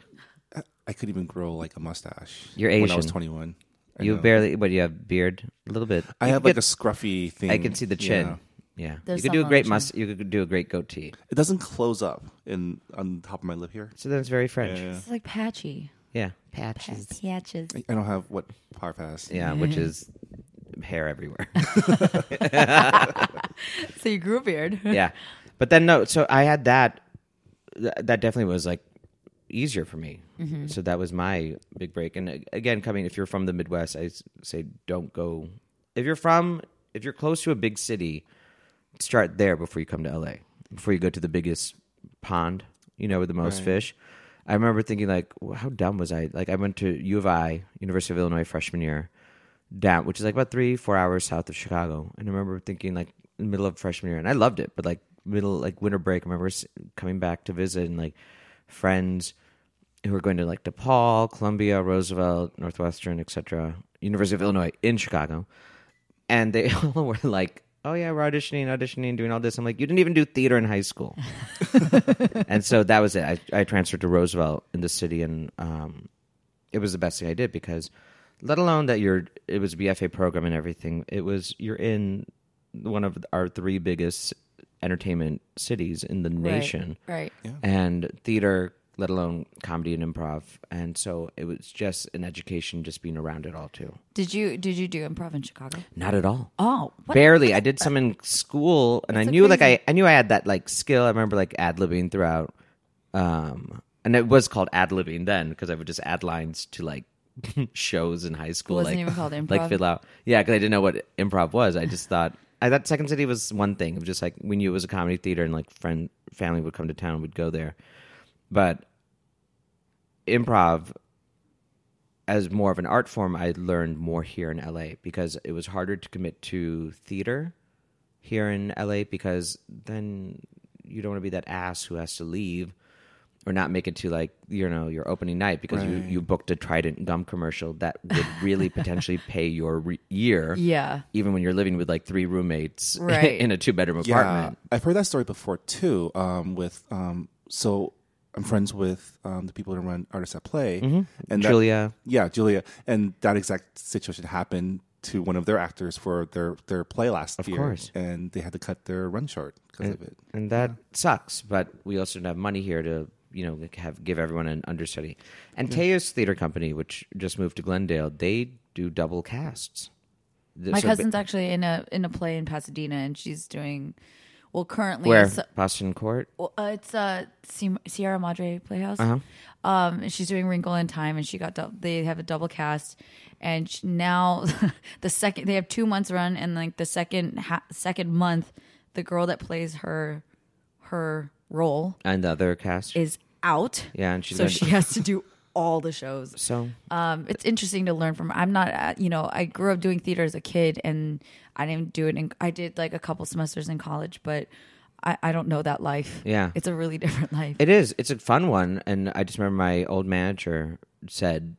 I could even grow like a mustache. You're When I was Asian. 21. I You know. barely, but you have beard a little bit. I You have could like a scruffy thing. I can see the chin. Yeah. Yeah, There's you could do a great must. You could do a great goatee. It doesn't close up in on top of my lip here. So then it's very French. Yeah. It's like patchy. Yeah, patches. Patches. I I don't have what Parv has. Yeah, which is hair everywhere. So you grew a beard. yeah, but then no. So I had that. th- That definitely was like easier for me. So that was my big break. And uh, again, coming if you're from the Midwest, I say don't go. If you're from, if you're close to a big city, start there before you come to LA. Before you go to the biggest pond, you know, with the most Right. fish. I remember thinking like, well, how dumb was I? Like I went to U of I, University of Illinois, freshman year, down, which is like about three, four hours south of Chicago. And I remember thinking like middle of freshman year, and I loved it, but like middle like winter break, I remember coming back to visit and like friends who are going to like DePaul, Columbia, Roosevelt, Northwestern, etc., University of Illinois in Chicago, and they all were like. Oh yeah, we're auditioning, auditioning, doing all this. I'm like, you didn't even do theater in high school, and so that was it. I, I transferred to Roosevelt in the city, and um, it was the best thing I did because, let alone that you're, it was a BFA program and everything. It was you're in one of our three biggest entertainment cities in the nation, Right. and theater, let alone comedy and improv. And so it was just an education, just being around it all too. Did you did you do improv in Chicago? Not at all. Oh, what? Barely. I did some in school, and I That's knew like. I, I knew I had that like skill. I remember like ad libbing throughout, um, and it was called ad libbing then because I would just add lines to like shows in high school. wasn't like, even called improv? Like fill out, yeah, because I didn't know what improv was. I just thought I thought Second City was one thing. Was just like we knew it was a comedy theater, and like friend family would come to town, we'd go there. But improv, as more of an art form, I learned more here in LA because it was harder to commit to theater here in LA because then you don't want to be that ass who has to leave or not make it to like you know your opening night because you, Right. you booked a Trident gum commercial that would really potentially pay your re- year Yeah. even when you're living with like three roommates Right. in a two bedroom apartment. Yeah. I've heard that story before too. Um, with um, so I'm friends with um, the people who run Artists at Play, and Mm-hmm. Julia. yeah, Julia, and that exact situation happened to one of their actors for their their play last Of year, course. and they had to cut their run short because of it. and that sucks. But we also don't have money here to you know have give everyone an understudy. And Teo's theater company, which just moved to Glendale, they do double casts. My so ba- cousin's actually in a in a play in Pasadena, and she's doing well currently. where It's, Boston Court. well, uh, it's uh, Sierra Madre Playhouse. Uh-huh. Um, and she's doing Wrinkle in Time, and she got dou- they have a double cast, and sh- now the second they have two months run, and like the second ha- second month, the girl that plays her her role and the other cast. is out. Yeah, and she's so gonna- she has to do all the shows. so Um, it's interesting to learn from. I'm not, uh, you know, I grew up doing theater as a kid, and I didn't do it. In, I did like a couple semesters in college, but I, I don't know that life. Yeah. it's a really different life. It is. It's a fun one, and I just remember my old manager said,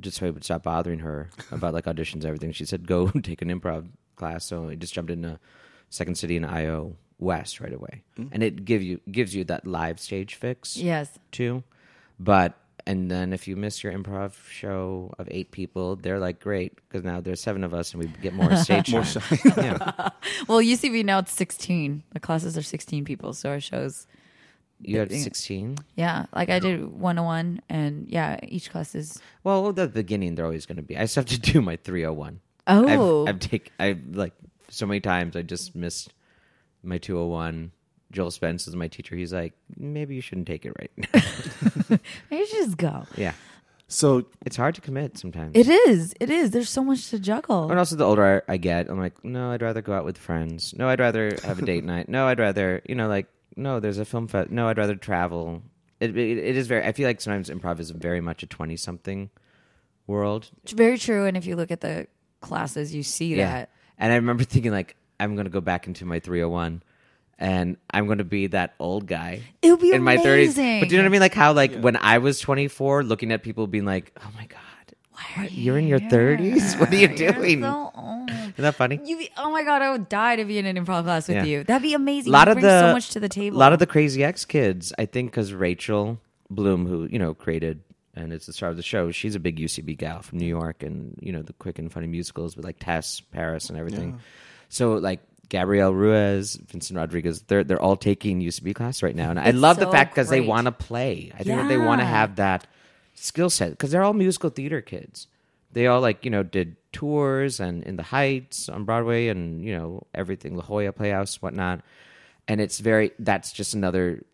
just so I would stop bothering her about like auditions and everything. She said, "Go take an improv class." So I just jumped into Second City and IO West right away, mm. and it give you gives you that live stage fix yes, too. But and then if you miss your improv show of eight people, they're like great because now there's seven of us and we get more stage More time. yeah. well, UCB now it's 16. The classes are 16 people, so our shows. You had sixteen. Yeah, like I did 101, and yeah, each class is. Well, at the beginning, they're always going to be. I still have to do my 301. Oh, I've, oh. I've take I've like so many times I just missed my 201. Joel Spence is my teacher. He's like, maybe you shouldn't take it right now. maybe you should just go. yeah, So it's hard to commit sometimes. It is. It is. There's so much to juggle. and also, the older I I get, I'm like, no, I'd rather go out with friends. No, I'd rather have a date night. No, I'd rather, you know, like, no, there's a film fest. No, I'd rather travel. It, it, it is very. I feel like sometimes improv is very much a twenty something world. It's very true. And if you look at the classes, you see that. And I remember thinking like, I'm gonna go back into my 301 and I'm gonna be that old guy. It would be in my 30s. But do you know what I mean? Like how like when I was 24, looking at people being like, oh my god, Why are you're in your 30s. What are you You're doing? so. Isn't that funny? You be, oh my god, I would die to be in an improv class with Yeah. you. That'd be amazing. A lot You of the so much to the table. A lot of the Crazy Ex kids, I think, because Rachel Bloom, who you know created and is the star of the show, she's a big UCB gal from New York, and you know the quick and funny musicals with like Tess, Paras, and everything. So like Gabrielle Ruiz, Vincent Rodriguez, they're they're all taking UCB class right now, and I It's love the fact because they want to play. I think that they want to have that skill set because they're all musical theater kids. They all like you know did tours and in the Heights on Broadway and you know everything La Jolla Playhouse whatnot, and it's very that's just another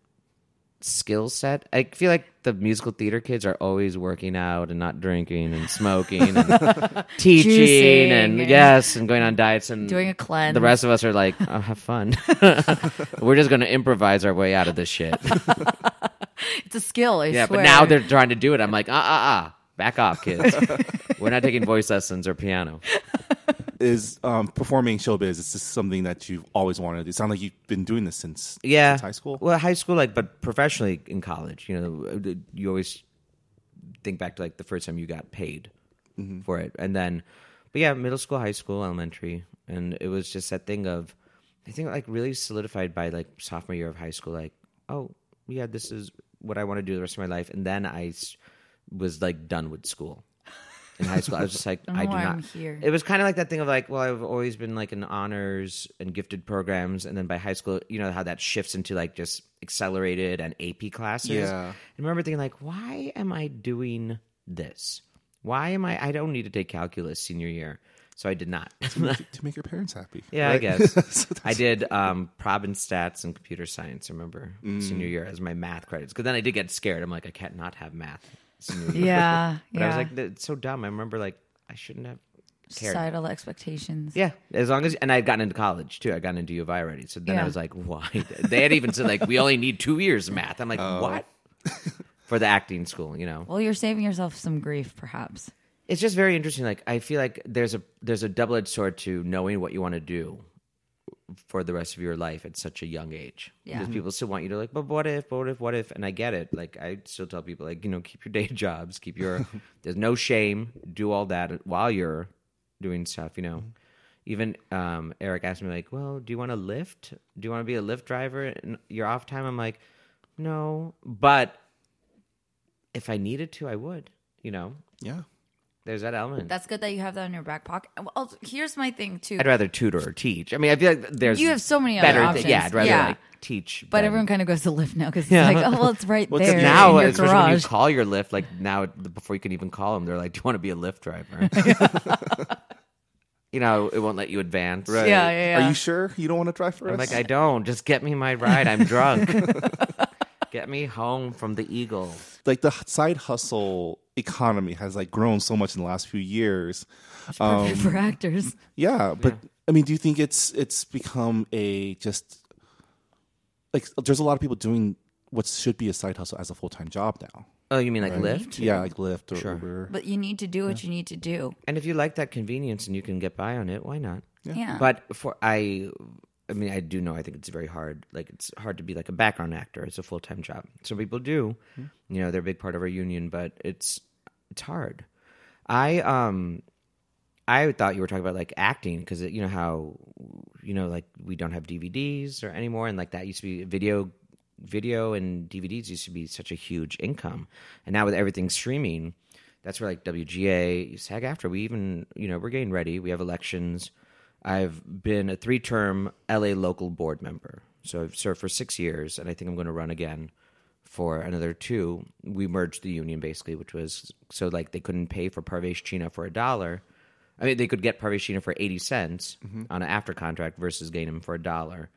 skill set. I feel like the musical theater kids are always working out and not drinking and smoking and teaching Juicing and and- yes and going on diets and Doing a cleanse. The rest of us are like, oh, have fun. We're just going to improvise our way out of this shit. it's a skill. I Yeah, swear. but now they're trying to do it. I'm like, ah, ah, ah. Back off, kids. We're not taking voice lessons or piano. Is um, performing showbiz? Is this something that you've always wanted to do? It sounds like you've been doing this since Yeah, since high school. Well, high school, like, but professionally in college, you know, you always think back to like the first time you got paid for it, and then, but yeah, middle school, high school, elementary, and it was just that thing of, I think like really solidified by like sophomore year of high school, like, oh yeah, this is what I want to do the rest of my life, and then I was like done with school. In high school, I was just like, I do not. I'm here. It was kind of like that thing of like, well, I've always been like in honors and gifted programs, and then by high school, you know how that shifts into like just accelerated and AP classes. Yeah. I remember thinking like, why am I doing this? Why am I? I don't need to take calculus senior year, so I did not. to make your parents happy. Yeah, I guess. So I did um, prob and stats and computer science. I remember Mm. senior year as my math credits because then I did get scared. I'm like, I can't not have math. Senior year. yeah, But yeah. I was like, it's so dumb. I remember like I shouldn't have. cared. Societal expectations. Yeah, as long as and I'd gotten into college too. I'd gotten into U of I already. So then I was like, why? They had even said like we only need two years of math. I'm like, oh. what? For the acting school, you know. Well, you're saving yourself some grief, perhaps. It's just very interesting. Like I feel like there's a there's a double edged sword to knowing what you want to do for the rest of your life at such a young age. Yeah. Because people still want you to like, but what if, but what if, what if? And I get it. Like I still tell people like, you know, keep your day jobs, keep your there's no shame, do all that while you're doing stuff, you know. Even um, Eric asked me like, "Well, do you want to Lyft? Do you want to be a Lyft driver in your off time?" I'm like, "No, but if I needed to, I would." You know, Yeah. There's that element. That's good that you have that in your back pocket. Well, here's my thing too. I'd rather tutor or teach. I mean, I feel like there's You have so many other better. thi- options. yeah, I'd rather Yeah. like teach. but than- everyone kind of goes to Lyft now because it's Yeah. like, oh, well, it's right Well, 'cause there now, in your especially when you garage. call your Lyft, like now before you can even call them, they're like, "Do you want to be a Lyft driver?" you know, it won't let you advance. Right. Yeah, yeah, yeah. Are you sure you don't want to drive for I'm us? like, I don't. Just get me my ride. I'm drunk. get me home from the Eagle. like the side hustle economy has like grown so much in the last few years. Um, Perfect for actors. Yeah, but I mean, do you think it's it's become a just like there's a lot of people doing what should be a side hustle as a full time job now? Oh, you mean like right? Lyft? Yeah, like Lyft or Sure. Uber. But you need to do what you need to do. And if you like that convenience and you can get by on it, why not? Yeah. But for I, I mean, I do know. I think it's very hard. Like it's hard to be like a background actor. It's a full time job. Some people do. You know, they're a big part of our union, but it's it's hard. I um, I thought you were talking about like acting because you know how you know like we don't have DVDs or anymore, and like that used to be video. Video and DVDs used to be such a huge income, and now with everything streaming, that's where like WGA, SAG AFTRA we even you know we're getting ready. We have elections. I've been a three-term LA local board member, so I've served for six years, and I think I'm going to run again for another two. We merged the union basically, which was so like they couldn't pay for Parvesh Cheena for a dollar. I mean, they could get Parvesh Cheena for eighty cents mm-hmm. on an AFTRA contract versus getting him for a dollar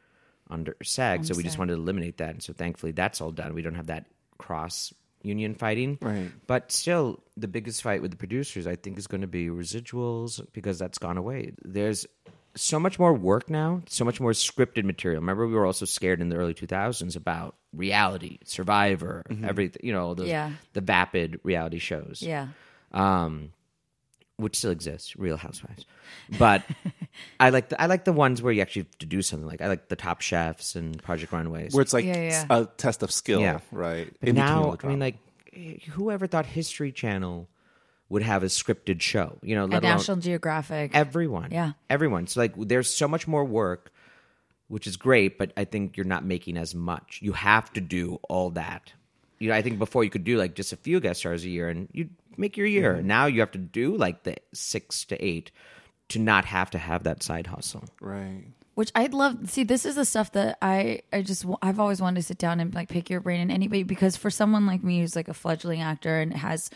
under SAG. so we just wanted to eliminate that, and so thankfully that's all done. We don't have that cross union fighting, Right. But still, the biggest fight with the producers, I think, is going to be residuals because that's gone away. There's so much more work now, so much more scripted material. Remember, we were also scared in the early 2000s about reality, Survivor, everything. You know, those, Yeah. the vapid reality shows yeah. um, which still exists, Real Housewives. But I like the, I like the ones where you actually have to do something. Like I like the Top Chefs and Project Runways. Where it's like Yeah, yeah. a test of skill, Yeah. right? But In now, the I mean, like whoever thought History Channel would have a scripted show? You know, And let alone National Geographic. everyone. Yeah. everyone. So like, there's so much more work, which is great. But I think you're not making as much. You have to do all that. You know, I think before you could do like just a few guest stars a year, and you would make your year. Mm-hmm. Now you have to do like the six to eight to not have to have that side hustle. right. Which I'd love. See, this is the stuff that I I just I've always wanted to sit down and like pick your brain and anybody because for someone like me who's like a fledgling actor and has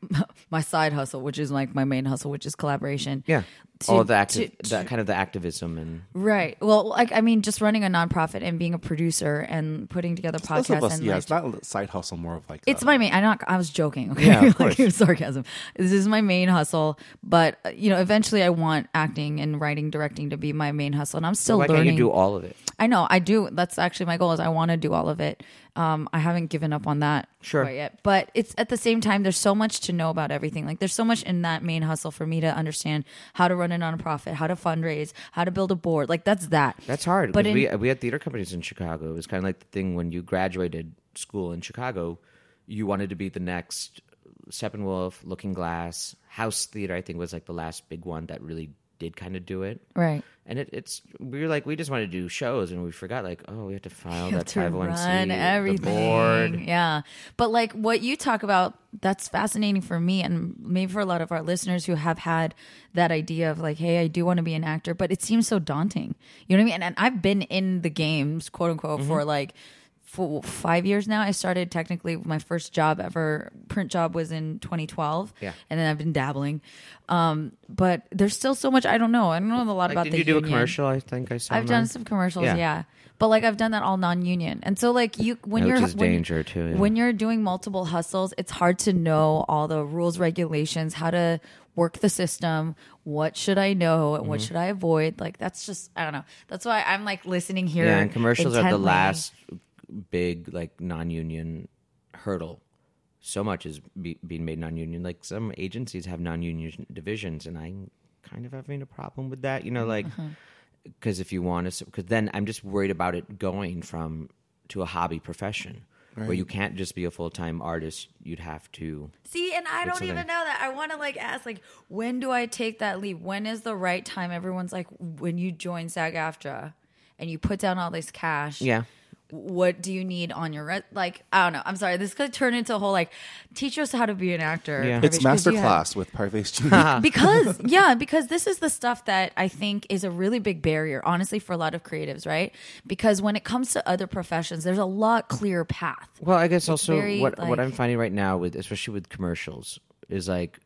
my side hustle, which is like my main hustle, which is Kollaboration. Yeah. To- All of the active, to- that kind of the activism and Right. Well, like I mean, just running a nonprofit and being a producer and putting together Less of podcasts us, and yeah, like it's not a side hustle, more of like It's a- my main. I not. I was joking. Okay, Yeah, like course. sarcasm. This is my main hustle, but uh, you know, eventually, I want acting and writing, directing to be my main hustle, and I'm still why learning. can't you do all of it? I know I do. That's actually my goal. Is I want to do all of it. Um, I haven't given up on that Sure. quite yet, but it's at the same time. There's so much to know about everything. Like there's so much in that main hustle for me to understand how to run a nonprofit, how to fundraise, how to build a board. Like that's that. That's hard. But in- we we had theater companies in Chicago. It was kind of like the thing when you graduated school in Chicago, you wanted to be the next Steppenwolf, Looking Glass, House Theater. I think was like the last big one that really did kind of do it. Right. And it, it's we were like we just wanted to do shows, and we forgot like oh we have to file have that to five hundred one c run the everything. board. Yeah. But like what you talk about, that's fascinating for me and maybe for a lot of our listeners who have had that idea of like, hey, I do want to be an actor, but it seems so daunting. You know what I mean? And, and I've been in the games, quote unquote, for Mm-hmm. like for five years now. I started technically my first job ever print job was in 2012. Yeah. and then I've been dabbling. Um, but there's still so much I don't know. I don't know a lot Like, about did the you do union. a commercial? I think I saw. I've on done some commercials, Yeah. yeah. But like I've done that all non-union, and so like you when you're which is when, danger, too, yeah. When you're doing multiple hustles, it's hard to know all the rules, regulations, how to work the system. What should I know and what Mm-hmm. should I avoid? Like that's just I don't know. That's why I'm like listening here. Yeah, and commercials are the last big like non-union hurdle. So much is be, being made non-union. Like some agencies have non-union divisions, and I'm kind of having a problem with that. You know, like Mm-hmm. because if you want to, because then I'm just worried about it going from to a hobby profession where you can't just be a full-time artist. You'd have to. See, and I don't something. even know that. I want to like ask, like, when do I take that leap? When is the right time? Everyone's like, when you join SAG-AFTRA and you put down all this cash. Yeah. What do you need on your re- like? I don't know. I'm sorry. This could turn into a whole like, teach us how to be an actor. Yeah. It's Parvesh, 'cause you have- masterclass with Parvesh Jimmy. because yeah because this is the stuff that i think is a really big barrier honestly for a lot of creatives right because when it comes to other professions there's a lot clearer path Well, I guess also very, what what I'm finding right now with especially with commercials is like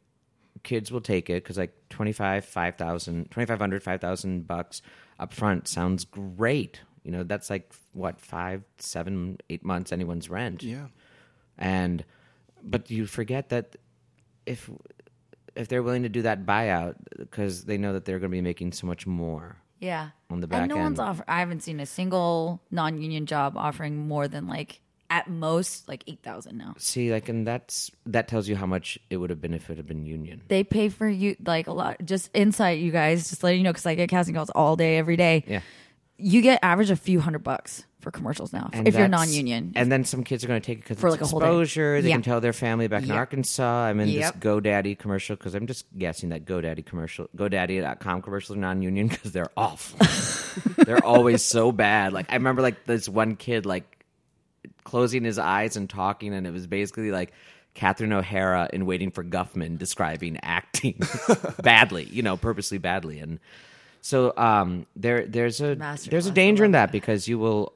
kids will take it because like 25 5000 2500 5000 bucks up front sounds great you know that's like what five seven eight months anyone's rent. Yeah. and but you forget that if if they're willing to do that buyout because they know that they're going to be making so much more yeah. On the back and no one's end. offer i haven't seen a single non-union job offering more than like at most like 8000 now. See like and that's that tells you how much it would have been if it had been union. They pay for you like a lot just insight you guys just letting you know because i get casting calls all day every day. Yeah you get average a few hundred bucks for commercials now And if you're that's- non-union And then some kids are going to take it because For it's like a whole day. exposure. They Yeah. can tell their family back in Yep. Arkansas. I'm in this GoDaddy commercial because I'm just guessing that GoDaddy commercial, GoDaddy.com commercials are non-union because they're awful. they're always so bad. Like I remember like this one kid like closing his eyes and talking, and it was basically like. Catherine O'Hara in Waiting for Guffman describing acting badly, you know, purposely badly, and so um, there there's a Masterclass, there's a danger in that because you will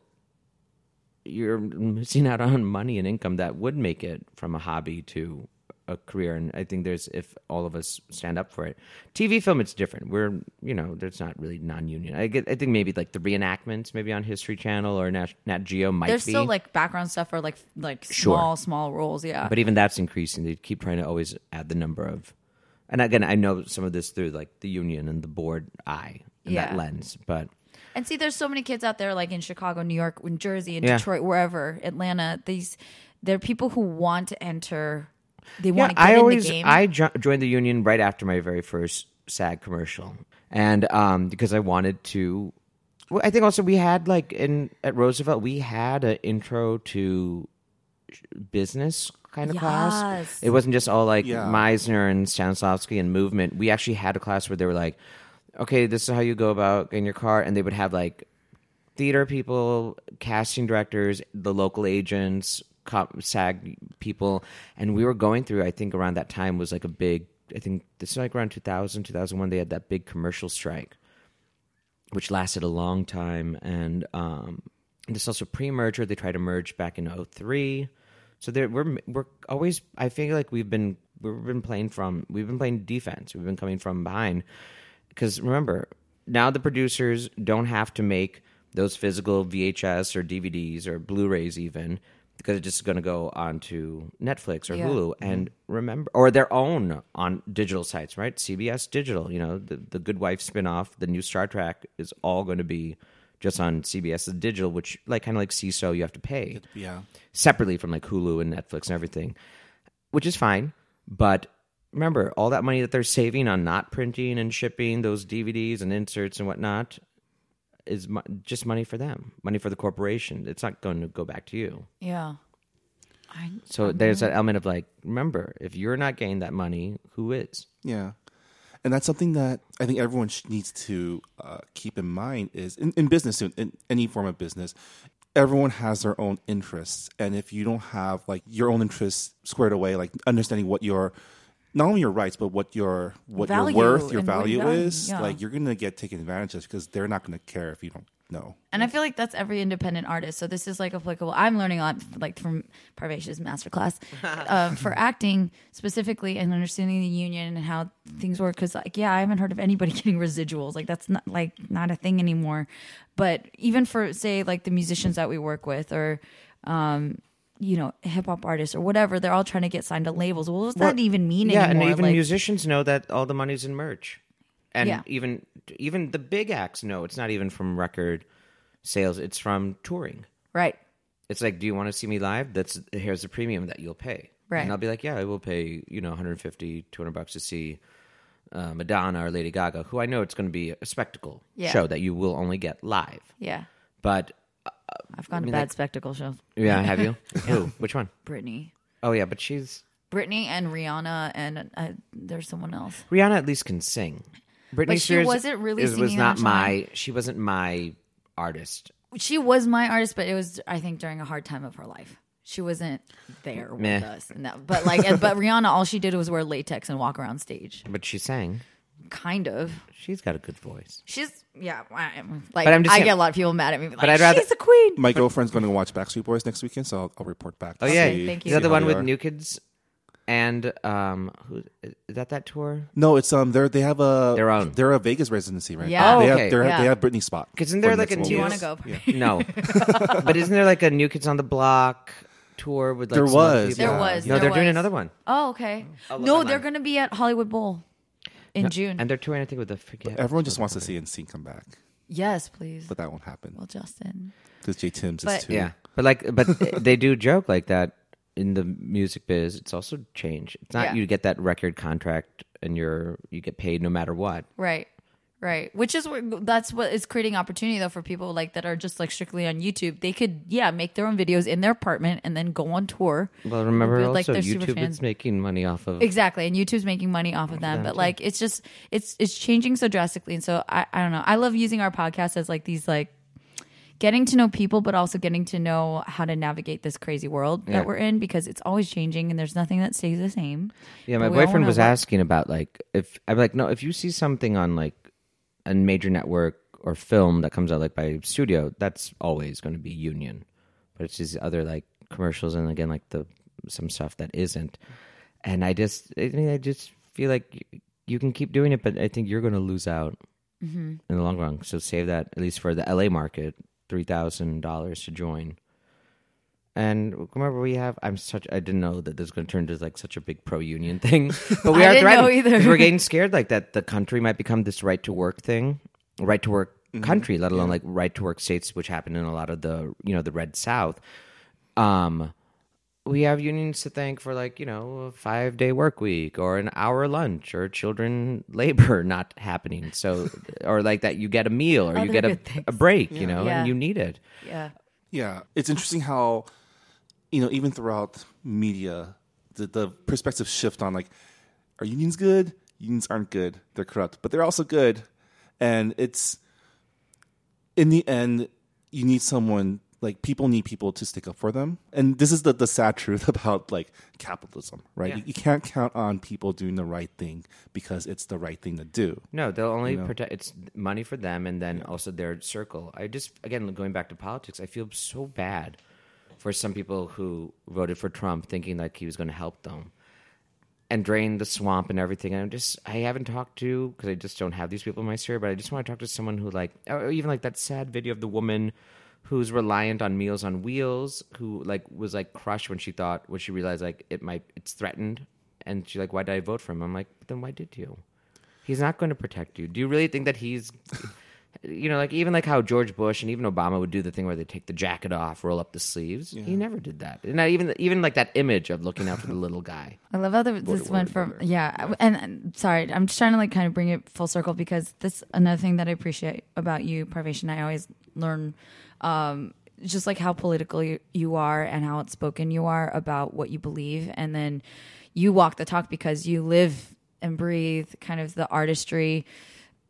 you're missing out on money and income that would make it from a hobby to a career. And i think there's if all of us stand up for it tv film it's different. We're you know there's not really non-union. I get i think maybe like the reenactments maybe on history channel or nat, nat geo might There's be. still like background stuff or like like Sure. small small roles. Yeah, but even that's increasing. They keep trying to always add the number of and again i know some of this through like the union and the board eye and that lens but and see, there's so many kids out there like in Chicago, New York, New Jersey, and Yeah. Detroit, wherever, Atlanta. These there are people who want to enter. They Yeah, want to get I in always the game. I jo- joined the union right after my very first SAG commercial, and um, because I wanted to. Well, I think also we had like in at Roosevelt we had an intro to sh- business kind of class. It wasn't just all like Yeah. Meisner and Stanislavski and movement. We actually had a class where they were like, "Okay, this is how you go about getting your car," and they would have like theater people, casting directors, the local agents, cop, SAG people, and we were going through. I think around that time was like a big. I think this is like around 2000, 2001. They had that big commercial strike, which lasted a long time, and um, this also pre-merger. They tried to merge back in 03. So there, we're we're always. I feel like we've been we've been playing from we've been playing defense. We've been coming from behind because remember now the producers don't have to make those physical VHS or DVDs or Blu-rays even because it's just going to go onto Netflix or Yeah. Hulu mm-hmm. and remember or their own on digital sites, right? CBS Digital, you know, the the Good Wife spin-off, the new Star Trek is all going to be just on CBS Digital, which like kind of like CISO you have to pay Yeah. separately from like Hulu and Netflix and everything, which is fine. But remember, all that money that they're saving on not printing and shipping those DVDs and inserts and whatnot is mo- just money for them, money for the corporation. It's not going to go back to you. yeah. I, So there's that element of like, remember, if you're not getting that money, who is? Yeah. And that's something that I think everyone needs to uh, keep in mind is in, in business, in, in any form of business, everyone has their own interests. And if you don't have like your own interests squared away, like understanding what your not only your rights, but what your what Value your worth, your value value, is, yeah. like you're gonna get taken advantage of because they're not gonna care if you don't no. And I feel like that's every independent artist. So this is like applicable. I'm learning a lot, like from Parvesh's masterclass um, for acting specifically and understanding the union and how things work. Because like, yeah, I haven't heard of anybody getting residuals. Like that's not like not a thing anymore. But even for say like the musicians that we work with or. Um, you know, hip hop artists or whatever, they're all trying to get signed to labels. Well, what does that even mean yeah, anymore? and even Like- musicians know that all the money's in merch, and Yeah. even even the big acts know it's not even from record sales; it's from touring. right? It's like, do you want to see me live? That's here's the premium that you'll pay. Right. And I'll be like, yeah, I will pay, you know, 150, 200 bucks to see uh, Madonna or Lady Gaga, who I know it's going to be a spectacle Yeah. show that you will only get live. Yeah, But I've gone to mean, bad like- spectacle shows. yeah, have you? Who? Which one? Britney Oh yeah, but she's Britney, and Rihanna, and uh, there's someone else. Rihanna. At least can sing. Britney But she wasn't really is- was not that my. She wasn't my artist. She was my artist, but it was I think during a hard time of her life. She wasn't there with Meh. us, and that, but like, but Rihanna, all she did was wear latex and walk around stage. But she sang. Kind of. She's got a good voice. She's yeah. I- Like But I'm just I saying- get a lot of people mad at me. Like, But I'd rather- she's a queen. My girlfriend's going to watch Backstreet Boys next weekend, so I'll, I'll report back. Oh yeah, Okay, thank you. Is that the one with are. New Kids? And um, who is that? That tour? No, it's um, they're they have a Their own. They're a Vegas residency right Yeah. now. Oh, they okay. have they're, Yeah. they have Britney spot. Isn't for there the like a one. Do you new- want to go? No, but isn't there like a New Kids on the Block tour with like There some other was, people? There Yeah. was. No, there they're doing was. another one, Oh, okay. I'll look No, they're going to be at Hollywood Bowl in June. and they're touring. I think with the forget. Everyone just wants to see NSYNC come back, yes, please. but that won't happen well, Justin. because J Tim's But- is too. Yeah, but like, but they do joke like that in the music biz. It's also change. It's not Yeah. you get that record contract and you're you get paid no matter what. Right. Right. Which is where that's what is creating opportunity though for people like that are just like strictly on YouTube. They could yeah, make their own videos in their apartment and then go on tour. Well, remember also like, super YouTube is making money off of. Exactly. And YouTube's making money off of them. But like it's just it's it's changing so drastically. And so I, I don't know. I love using our podcast as like these like getting to know people but also getting to know how to navigate this crazy world Yeah. that we're in because it's always changing and there's nothing that stays the same. Yeah, my But we all boyfriend wanna was work- asking about like if I'm like no, if you see something on like a major network or film that comes out like by studio, that's always going to be union. But it's just other like commercials and again like the some stuff that isn't. And I just I mean I just feel like you, you can keep doing it, but I think you're going to lose out Mm-hmm. in the long run. So save that at least for the LA market, three thousand dollars to join. And remember, we have. I'm such. I didn't know that this was going to turn into like such a big pro union thing, but we I are didn't know threatened either. 'cause we're getting scared like that. The country might become this right to work thing, right to work country, let alone like right to work states, which happen in a lot of the you know the red South. Um, we have unions to thank for like you know a five day work week or an hour lunch or children labor not happening. So or like that you get a meal or you get a, a break, you know, Yeah. and you need it. Yeah. Yeah, it's interesting how, you know, even throughout media, the, the perspective shift on like, are unions good? Unions aren't good. They're corrupt, but they're also good. And it's, in the end, you need someone, like, people need people to stick up for them. And this is the, the sad truth about, like, capitalism, right? Yeah. You, you can't count on people doing the right thing because it's the right thing to do. No, they'll only You know? protect. It's money for them, and then also their circle. I just again going back to politics. I feel so bad for some people who voted for Trump, thinking like he was going to help them and drain the swamp and everything. And I'm just I haven't talked to because I just don't have these people in my sphere. But I just want to talk to someone who like, or even like that sad video of the woman who's reliant on Meals on Wheels, who like was like crushed when she thought when she realized like it might it's threatened, and she's like, why did I vote for him? I'm like, then why did you? He's not going to protect you. Do you really think that he's, you know, like even like how George Bush and even Obama would do the thing where they take the jacket off, roll up the sleeves? He never did that. And not even even like that image of looking out for the little guy. I love how the, this went from yeah, and, and sorry, I'm just trying to like kind of bring it full circle because this another thing that I appreciate about you, Parvation. I always learn, um, just like how political you, you are and how outspoken you are about what you believe, and then you walk the talk because you live and breathe kind of the artistry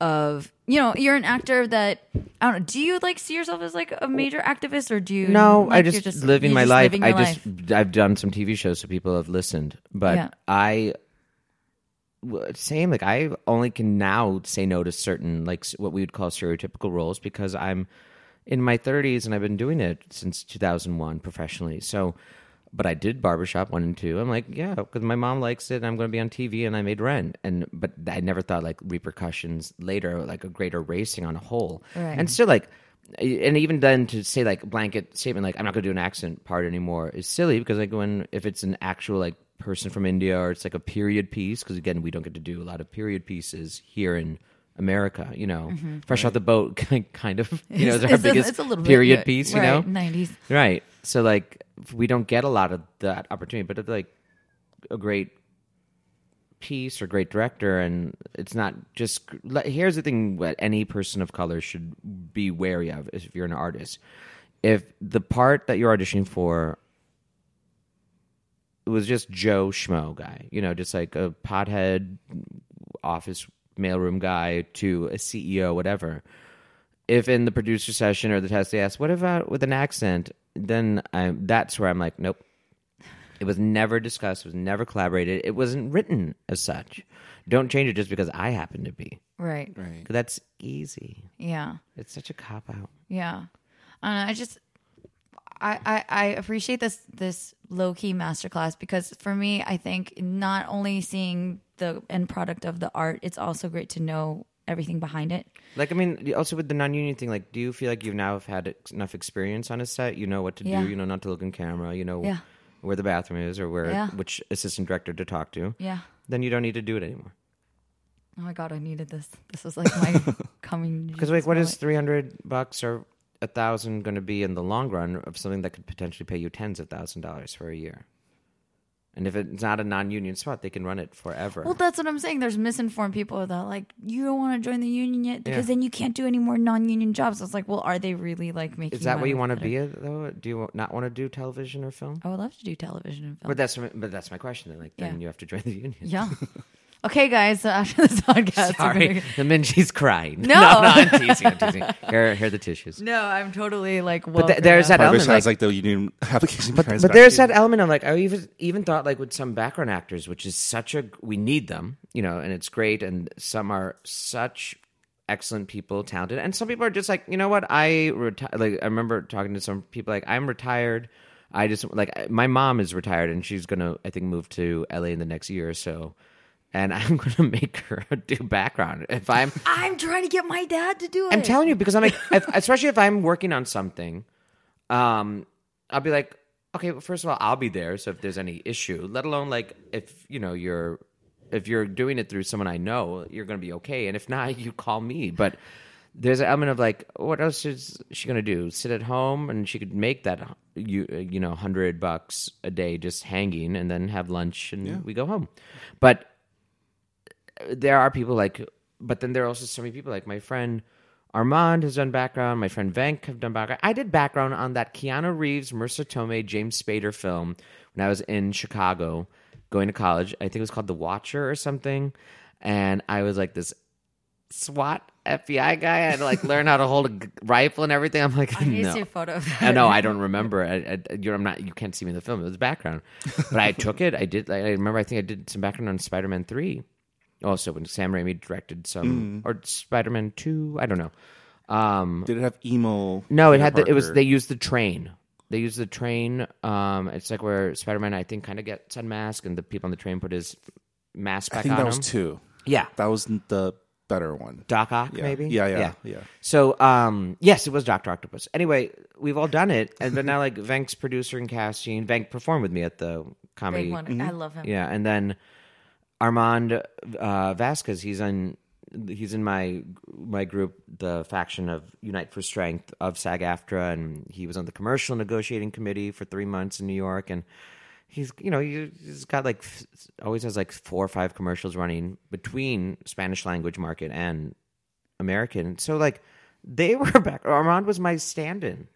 of you know you're an actor that I don't know. Do you like see yourself as like a major activist or do you? No, like, I you're just, living my just life. living I your just life? I've done some TV shows so people have listened, but Yeah. I same like I only can now say no to certain like what we would call stereotypical roles because I'm in my 30s, and I've been doing it since 2001 professionally. So, but I did barbershop one and two. I'm like, yeah, because my mom likes it. and I'm going to be on TV, and I made rent. And but I never thought like repercussions later, like a greater racing on a whole. Right. And still, like, and even then to say like blanket statement, like I'm not going to do an accent part anymore is silly because like when if it's an actual like person from India or it's like a period piece, because again we don't get to do a lot of period pieces here in. America, you know, fresh out the boat, kind of, you know, is our Mm-hmm. It's a- biggest a little period yeah, piece, you right, know, 90s. Right. So like we don't get a lot of that opportunity, but it's like a great piece or great director and it's not just here's the thing what any person of color should be wary of if you're an artist. If the part that you're auditioning for was just Joe Schmo guy, you know, just like a pothead office mailroom guy to a CEO, whatever if in the producer session or the test they ask, "What about with an accent?" Then I, that's where I'm like, "Nope." It was never discussed. It was never collaborated. It wasn't written as such. Don't change it just because I happen to be. right. Right. That's easy. Yeah. It's such a cop out. Yeah. Uh, I just I, I I appreciate this this low key masterclass because for me, I think not only seeing the end product of the art, it's also great to know everything behind it. Like, I mean, also with the non-union thing, like, do you feel like you've now have had enough experience on a set? You know what to Yeah. do. You know not to look in camera. You know Yeah. where the bathroom is or where Yeah. which assistant director to talk to. Yeah. Then you don't need to do it anymore. Oh my god, I needed this. This was like my coming. Because like, what is three hundred bucks or a thousand going to be in the long run of something that could potentially pay you tens of thousand dollars for a year? And if it's not a non-union spot, they can run it forever. Well, that's what I'm saying. There's misinformed people that like you don't want to join the union yet because Yeah. then you can't do any more non-union jobs. I was like, well, are they really like making? Is that what you want to be though? Do you not want to do television or film? I would love to do television and film. But that's but that's my question. Then, like, then Yeah. you have to join the union. yeah. Okay, guys. Uh, so after this podcast, we're Sorry, gonna- the Minji's crying. No. no, I'm teasing. I'm teasing. Here, here are the tissues. No, I'm totally like. But th- there's that Barbish element, has like, like, the union application. but, but there's that element of like I even even thought like with some background actors, which is such a we need them, you know, and it's great, and some are such excellent people, talented, and some people are just like you know what I reti- like. I remember talking to some people like I'm retired. I just like my mom is retired and she's gonna I think move to LA in the next year or so. And I'm gonna make her do background if I'm I'm trying to get my dad to do it. I'm telling you because I'm like, if, especially if I'm working on something, um, I'll be like, okay, well, first of all, I'll be there. So if there's any issue, let alone like if you know you're if you're doing it through someone I know, you're going to be okay. And if not, you call me. But there's an element of like, what else is she going to do? Sit at home and she could make that you you know hundred bucks a day just hanging, and then have lunch and we go home. But there are people like, but then there are also so many people like my friend Armand has done background. My friend Venk have done background. I did background on that Keanu Reeves, Marisa Tomei, James Spader film when I was in Chicago going to college. I think it was called The Watcher or something. And I was like this SWAT FBI guy. I had to like learn how to hold a g- rifle and everything. I'm like, I no. see a photo of that. I know I don't remember. I, I'm not. You can't see me in the film. It was background, but I took it. I did. I remember. I think I did some background on Spider-Man Three. Also, when Sam Raimi directed some or Spider-Man Two. I don't know. Um, Did it have emo? no, it Peter had. The, it was. Parker? They used the train. They used the train. Um, it's like where Spider-Man, I think, kind of gets unmasked, and the people on the train put his mask back I think on that was him. two. Yeah, That was the better one. Doc Ock, Yeah. maybe. Yeah, yeah, yeah. So, um, yes, it was Doctor Octopus. Anyway, we've all done it, and but now like Venk's producer and casting. Venk performed with me at the comedy. Big one. I love him. Yeah, and then Armand uh, Vasquez. He's on. He's in my my group, the faction of Unite for Strength of SAG-AFTRA, and he was on the commercial negotiating committee for three months in New York, and he's you know he- he's got like always has like four or five commercials running between Spanish language market and American. So like they were back. Armand was my stand-in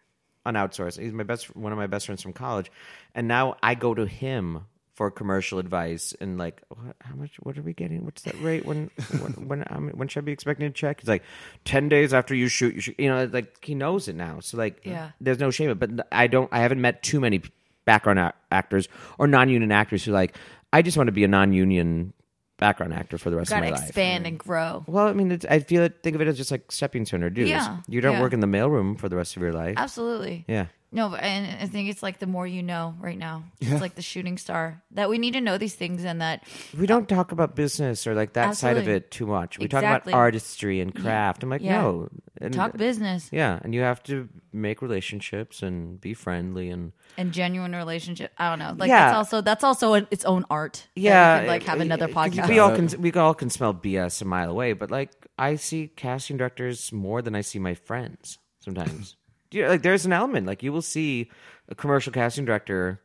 on outsource. He's my best one of my best friends from college, and now I go to him for commercial advice and like what, how much what are we getting what's that rate when when when, um, when should I be expecting a check he's like 10 days after you shoot you shoot you know like he knows it now so like Yeah. there's no shame but I don't I haven't met too many background a- actors or non-union actors who like I just want to be a non-union background actor for the rest of my life. expand and grow. Well, I mean, it's, I feel it. Think of it as just like stepping stone or dues. Yeah, you don't yeah. work in the mailroom for the rest of your life. Absolutely. Yeah. No, but- and I think it's like the more you know right now. Yeah. It's like the shooting star that we need to know these things and that We don't talk about business or like that side of it too much. We Exactly. talk about artistry and craft. I'm like, Yeah. no. And, talk business Yeah, and you have to make relationships and be friendly and and genuine relationship. I don't know. Like Yeah. that's also that's also an, its own art. yeah, could, like have another podcast. We all can we all can smell BS a mile away, but like I see casting directors more than I see my friends sometimes. Do you, like there's an element like you will see a commercial casting director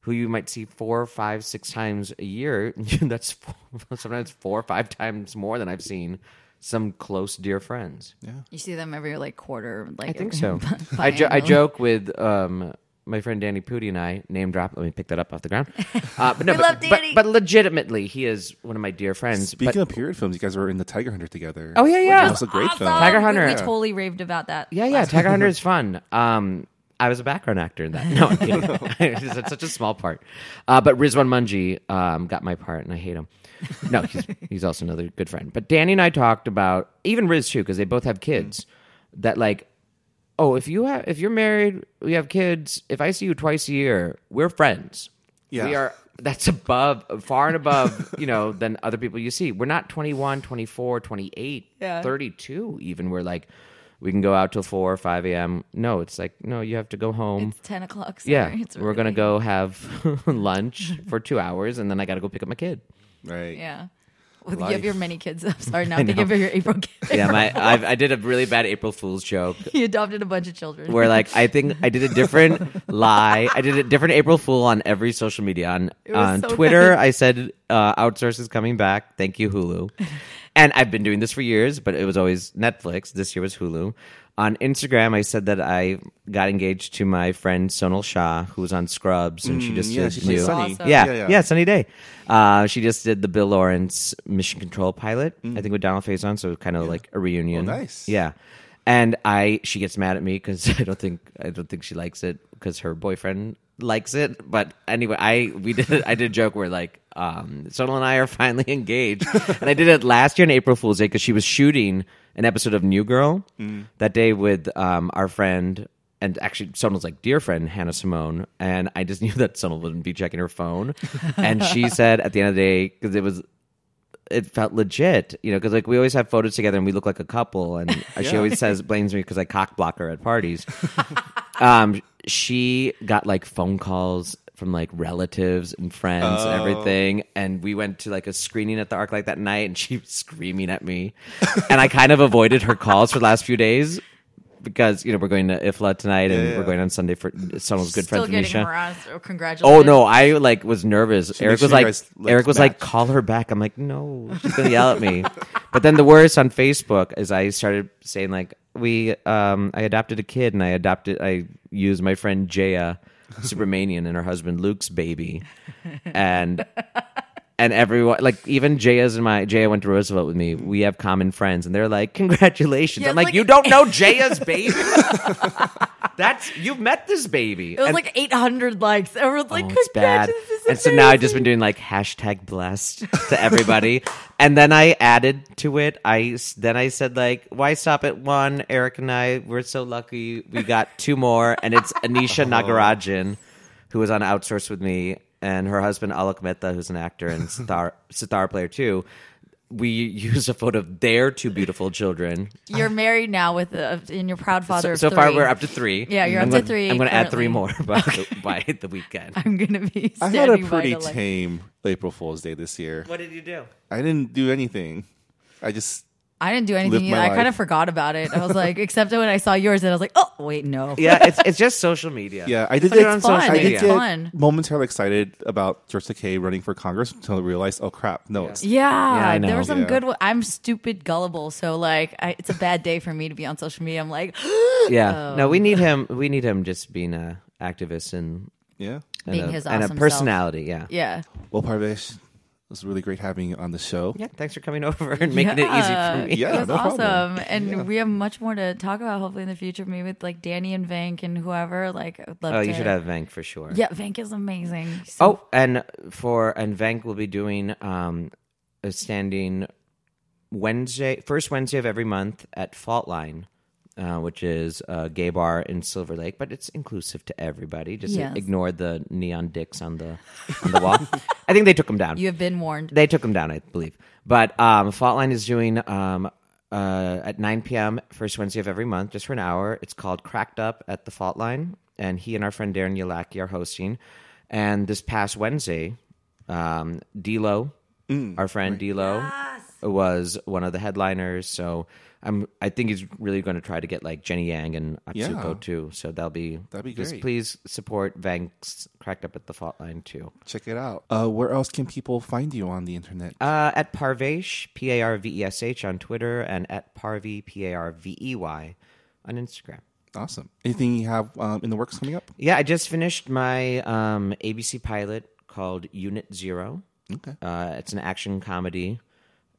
who you might see four, five, six times a year. That's four, sometimes four or five times more than I've seen some close dear friends. Yeah, you see them every like quarter. Like I think so. I, jo- I joke with um, my friend Danny Pudi and I name drop. Let me pick that up off the ground. Uh, but no, We but, love Danny. But, legitimately, he is one of my dear friends. Speaking but, of period films, you guys were in the Tiger Hunter together. oh yeah, yeah, That was a great film. Tiger We- Hunter. We, totally raved about that. yeah, yeah. Tiger Hunter is fun. Um, I was a background actor in that. No, I'm kidding. it's such a small part. Uh, but Rizwan Manji um, got my part, and I hate him. No, he's he's also another good friend. But Danny and I talked about even Riz too, because they both have kids. That like, oh, if you have if you're married, we have kids. If I see you twice a year, we're friends. Yeah. We are. That's above, far and above, you know, than other people you see. We're not 21, 24, 28, Yeah. 32 even. We're like, we can go out till 4 or 5 a.m. No, it's like, no, you have to go home. It's ten o'clock. Sorry. yeah. It's we're going to really- go have lunch for two hours and then I got to go pick up my kid. Right. Yeah. You Life. have your many kids. I'm sorry, now think of your April kid. Yeah, my I've, I did a really bad April Fool's joke he adopted a bunch of children. where like I think I did a different lie. I did a different April Fool on every social media. On on so Twitter, nice. I said uh, outsource is coming back. Thank you, Hulu. and I've been doing this for years, but it was always Netflix. This year was Hulu. On Instagram, I said that I got engaged to my friend Sonal Shah, who was on Scrubs, and she just Mm, yeah, did she plays new- Sunny. Awesome. Yeah, Yeah, yeah, yeah. Sunny Day. Uh, she just did the Bill Lawrence Mission Control pilot, Mm. I think with Donald Faison, so kind of like a reunion. Oh, nice. Yeah, and I she gets mad at me because I don't think I don't think she likes it because her boyfriend likes it. But anyway, I we did I did a joke where like um Sonal and I are finally engaged, and I did it last year on April Fool's Day because she was shooting an episode of New Girl that day with um our friend. And actually, Sonal's like dear friend Hannah Simone, and I just knew that Sonal wouldn't be checking her phone. and she said at the end of the day, because it was it felt legit, you know, because like we always have photos together and we look like a couple, and she always says blames me because I cock block her at parties. um, she got like phone calls from like relatives and friends and everything, and we went to like a screening at the Arc like that night, and she was screaming at me, and I kind of avoided her calls for the last few days. Because you know we're going to IFFLA tonight and yeah. we're going on Sunday for someone's good Still friend getting Misha. harassed or congratulated. Oh no, I like was nervous. make Eric was like, Eric was like, call her back. I'm like, no, she's gonna yell at me. but then the worst on Facebook is I started saying like, we, um, I adopted a kid and I adopted, I used my friend Jaya, Subramanian, and her husband Luke's baby, and. And everyone, like even Jaya's and my Jaya went to Roosevelt with me. We have common friends, and they're like, "Congratulations!" Yeah, I'm like, like- "You don't know Jaya's baby? That's you've met this baby." It was And- like 800 likes. Everyone's like, oh, it's bad. "Congratulations, this is And so now I've just been doing like hashtag blessed to everybody. and then I added to it. I then I said like, why stop at one? Eric and I we're so lucky. We got two more, and it's Anisha Nagarajan, who was on Outsource with me, and her husband Alok Mehta, who's an actor and sitar sitar player too. We used a photo of their two beautiful children. You're married now with a, and you're proud father So, of so three. far, we're up to three. Yeah, you're I'm up to gonna- three I'm going to add three more by the, by the weekend. I'm gonna be. I had a pretty to, like- tame April Fool's Day this year. What did you do? I didn't do anything. I just I didn't do anything either. I kind of forgot about it. I was like, except when I saw yours, and I was like, oh wait, no. Yeah, it's it's just social media. yeah, I did Put it get on fun. social I did media. It's get fun. momentarily excited about George Takei running for Congress until I realized, oh crap, no, it's Yeah, I know. there were some Yeah. good. one- I'm stupid gullible, so like, I, it's a bad day for me to be on social media. I'm like, Yeah. Oh. No, we need him. We need him just being a activist and, yeah. and, Being a, his and a awesome personality. Yeah. yeah, Well, Parvesh, it was really great having you on the show. Yeah. Thanks for coming over and making Yeah. it easy for me. Yeah, it was no problem. awesome, and Yeah. we have much more to talk about. Hopefully in the future, maybe with like Danny and Vank and whoever. Like, I would love Oh, to. you should have Vank for sure. Yeah, Vank is amazing. So- Oh, and for and Vank will be doing um is standing Wednesday, first Wednesday of every month at Fault Line, uh, which is a gay bar in Silver Lake, but it's inclusive to everybody. Just Yes. ignore the neon dicks on the on the wall. I think they took them down. You have been warned. They took them down, I believe. But um, Fault Line is doing um, uh, at 9 p.m. first Wednesday of every month, just for an hour. It's called Cracked Up at the Fault Line, and he and our friend Darren Yalaki are hosting. And this past Wednesday, um, D'Lo, our friend D'Lo, was one of the headliners. So I'm, I think he's really going to try to get like Jenny Yang and Atsuko Yeah. too. So that'll be That'd be just great. please support Vanks Cracked Up at the Fault Line too. Check it out. Uh, where else can people find you on the internet? Uh, at Parvesh, P A R V E S H on Twitter, and at Parvey, P A R V E Y on Instagram. awesome. Anything you have um, in the works coming up? Yeah, I just finished my um, ABC pilot called Unit Zero. Okay. Uh, it's an action comedy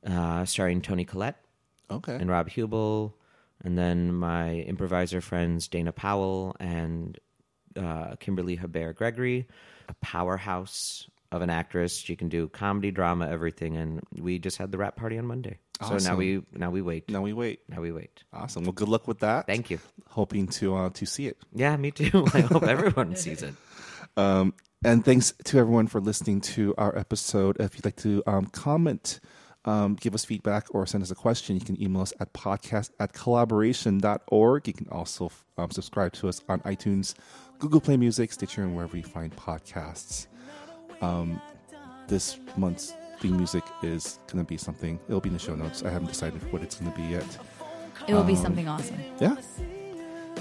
uh, starring Toni Collette Okay. and Rob Huebel, and then my improviser friends Dana Powell and uh, Kimberly Hebert Gregory, a powerhouse of an actress. She can do comedy, drama, everything. And we just had the wrap party on Monday. So now we now we wait. now we wait. Now we wait. Awesome. Well, good luck with that. Thank you. Hoping to uh, to see it. Yeah, me too. I hope everyone sees it. Um, and thanks to everyone for listening to our episode. If you'd like to um, comment, um, give us feedback, or send us a question, you can email us at podcast at kollaboration.org. You can also um, subscribe to us on iTunes, Google Play Music, Stitcher, and wherever you find podcasts. Um, this month's theme music is going to be something, it'll be in the show notes. I haven't decided what it's going to be yet. It will Um, be something awesome. Yeah.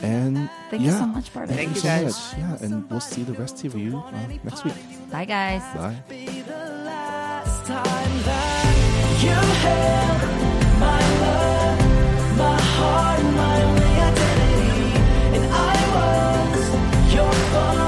And Thank you so much, Bartek. Thank you, so guys. much. Yeah, and we'll see the rest of you uh, next week. Bye, guys. Bye. Heart and my only identity, and I was your fun.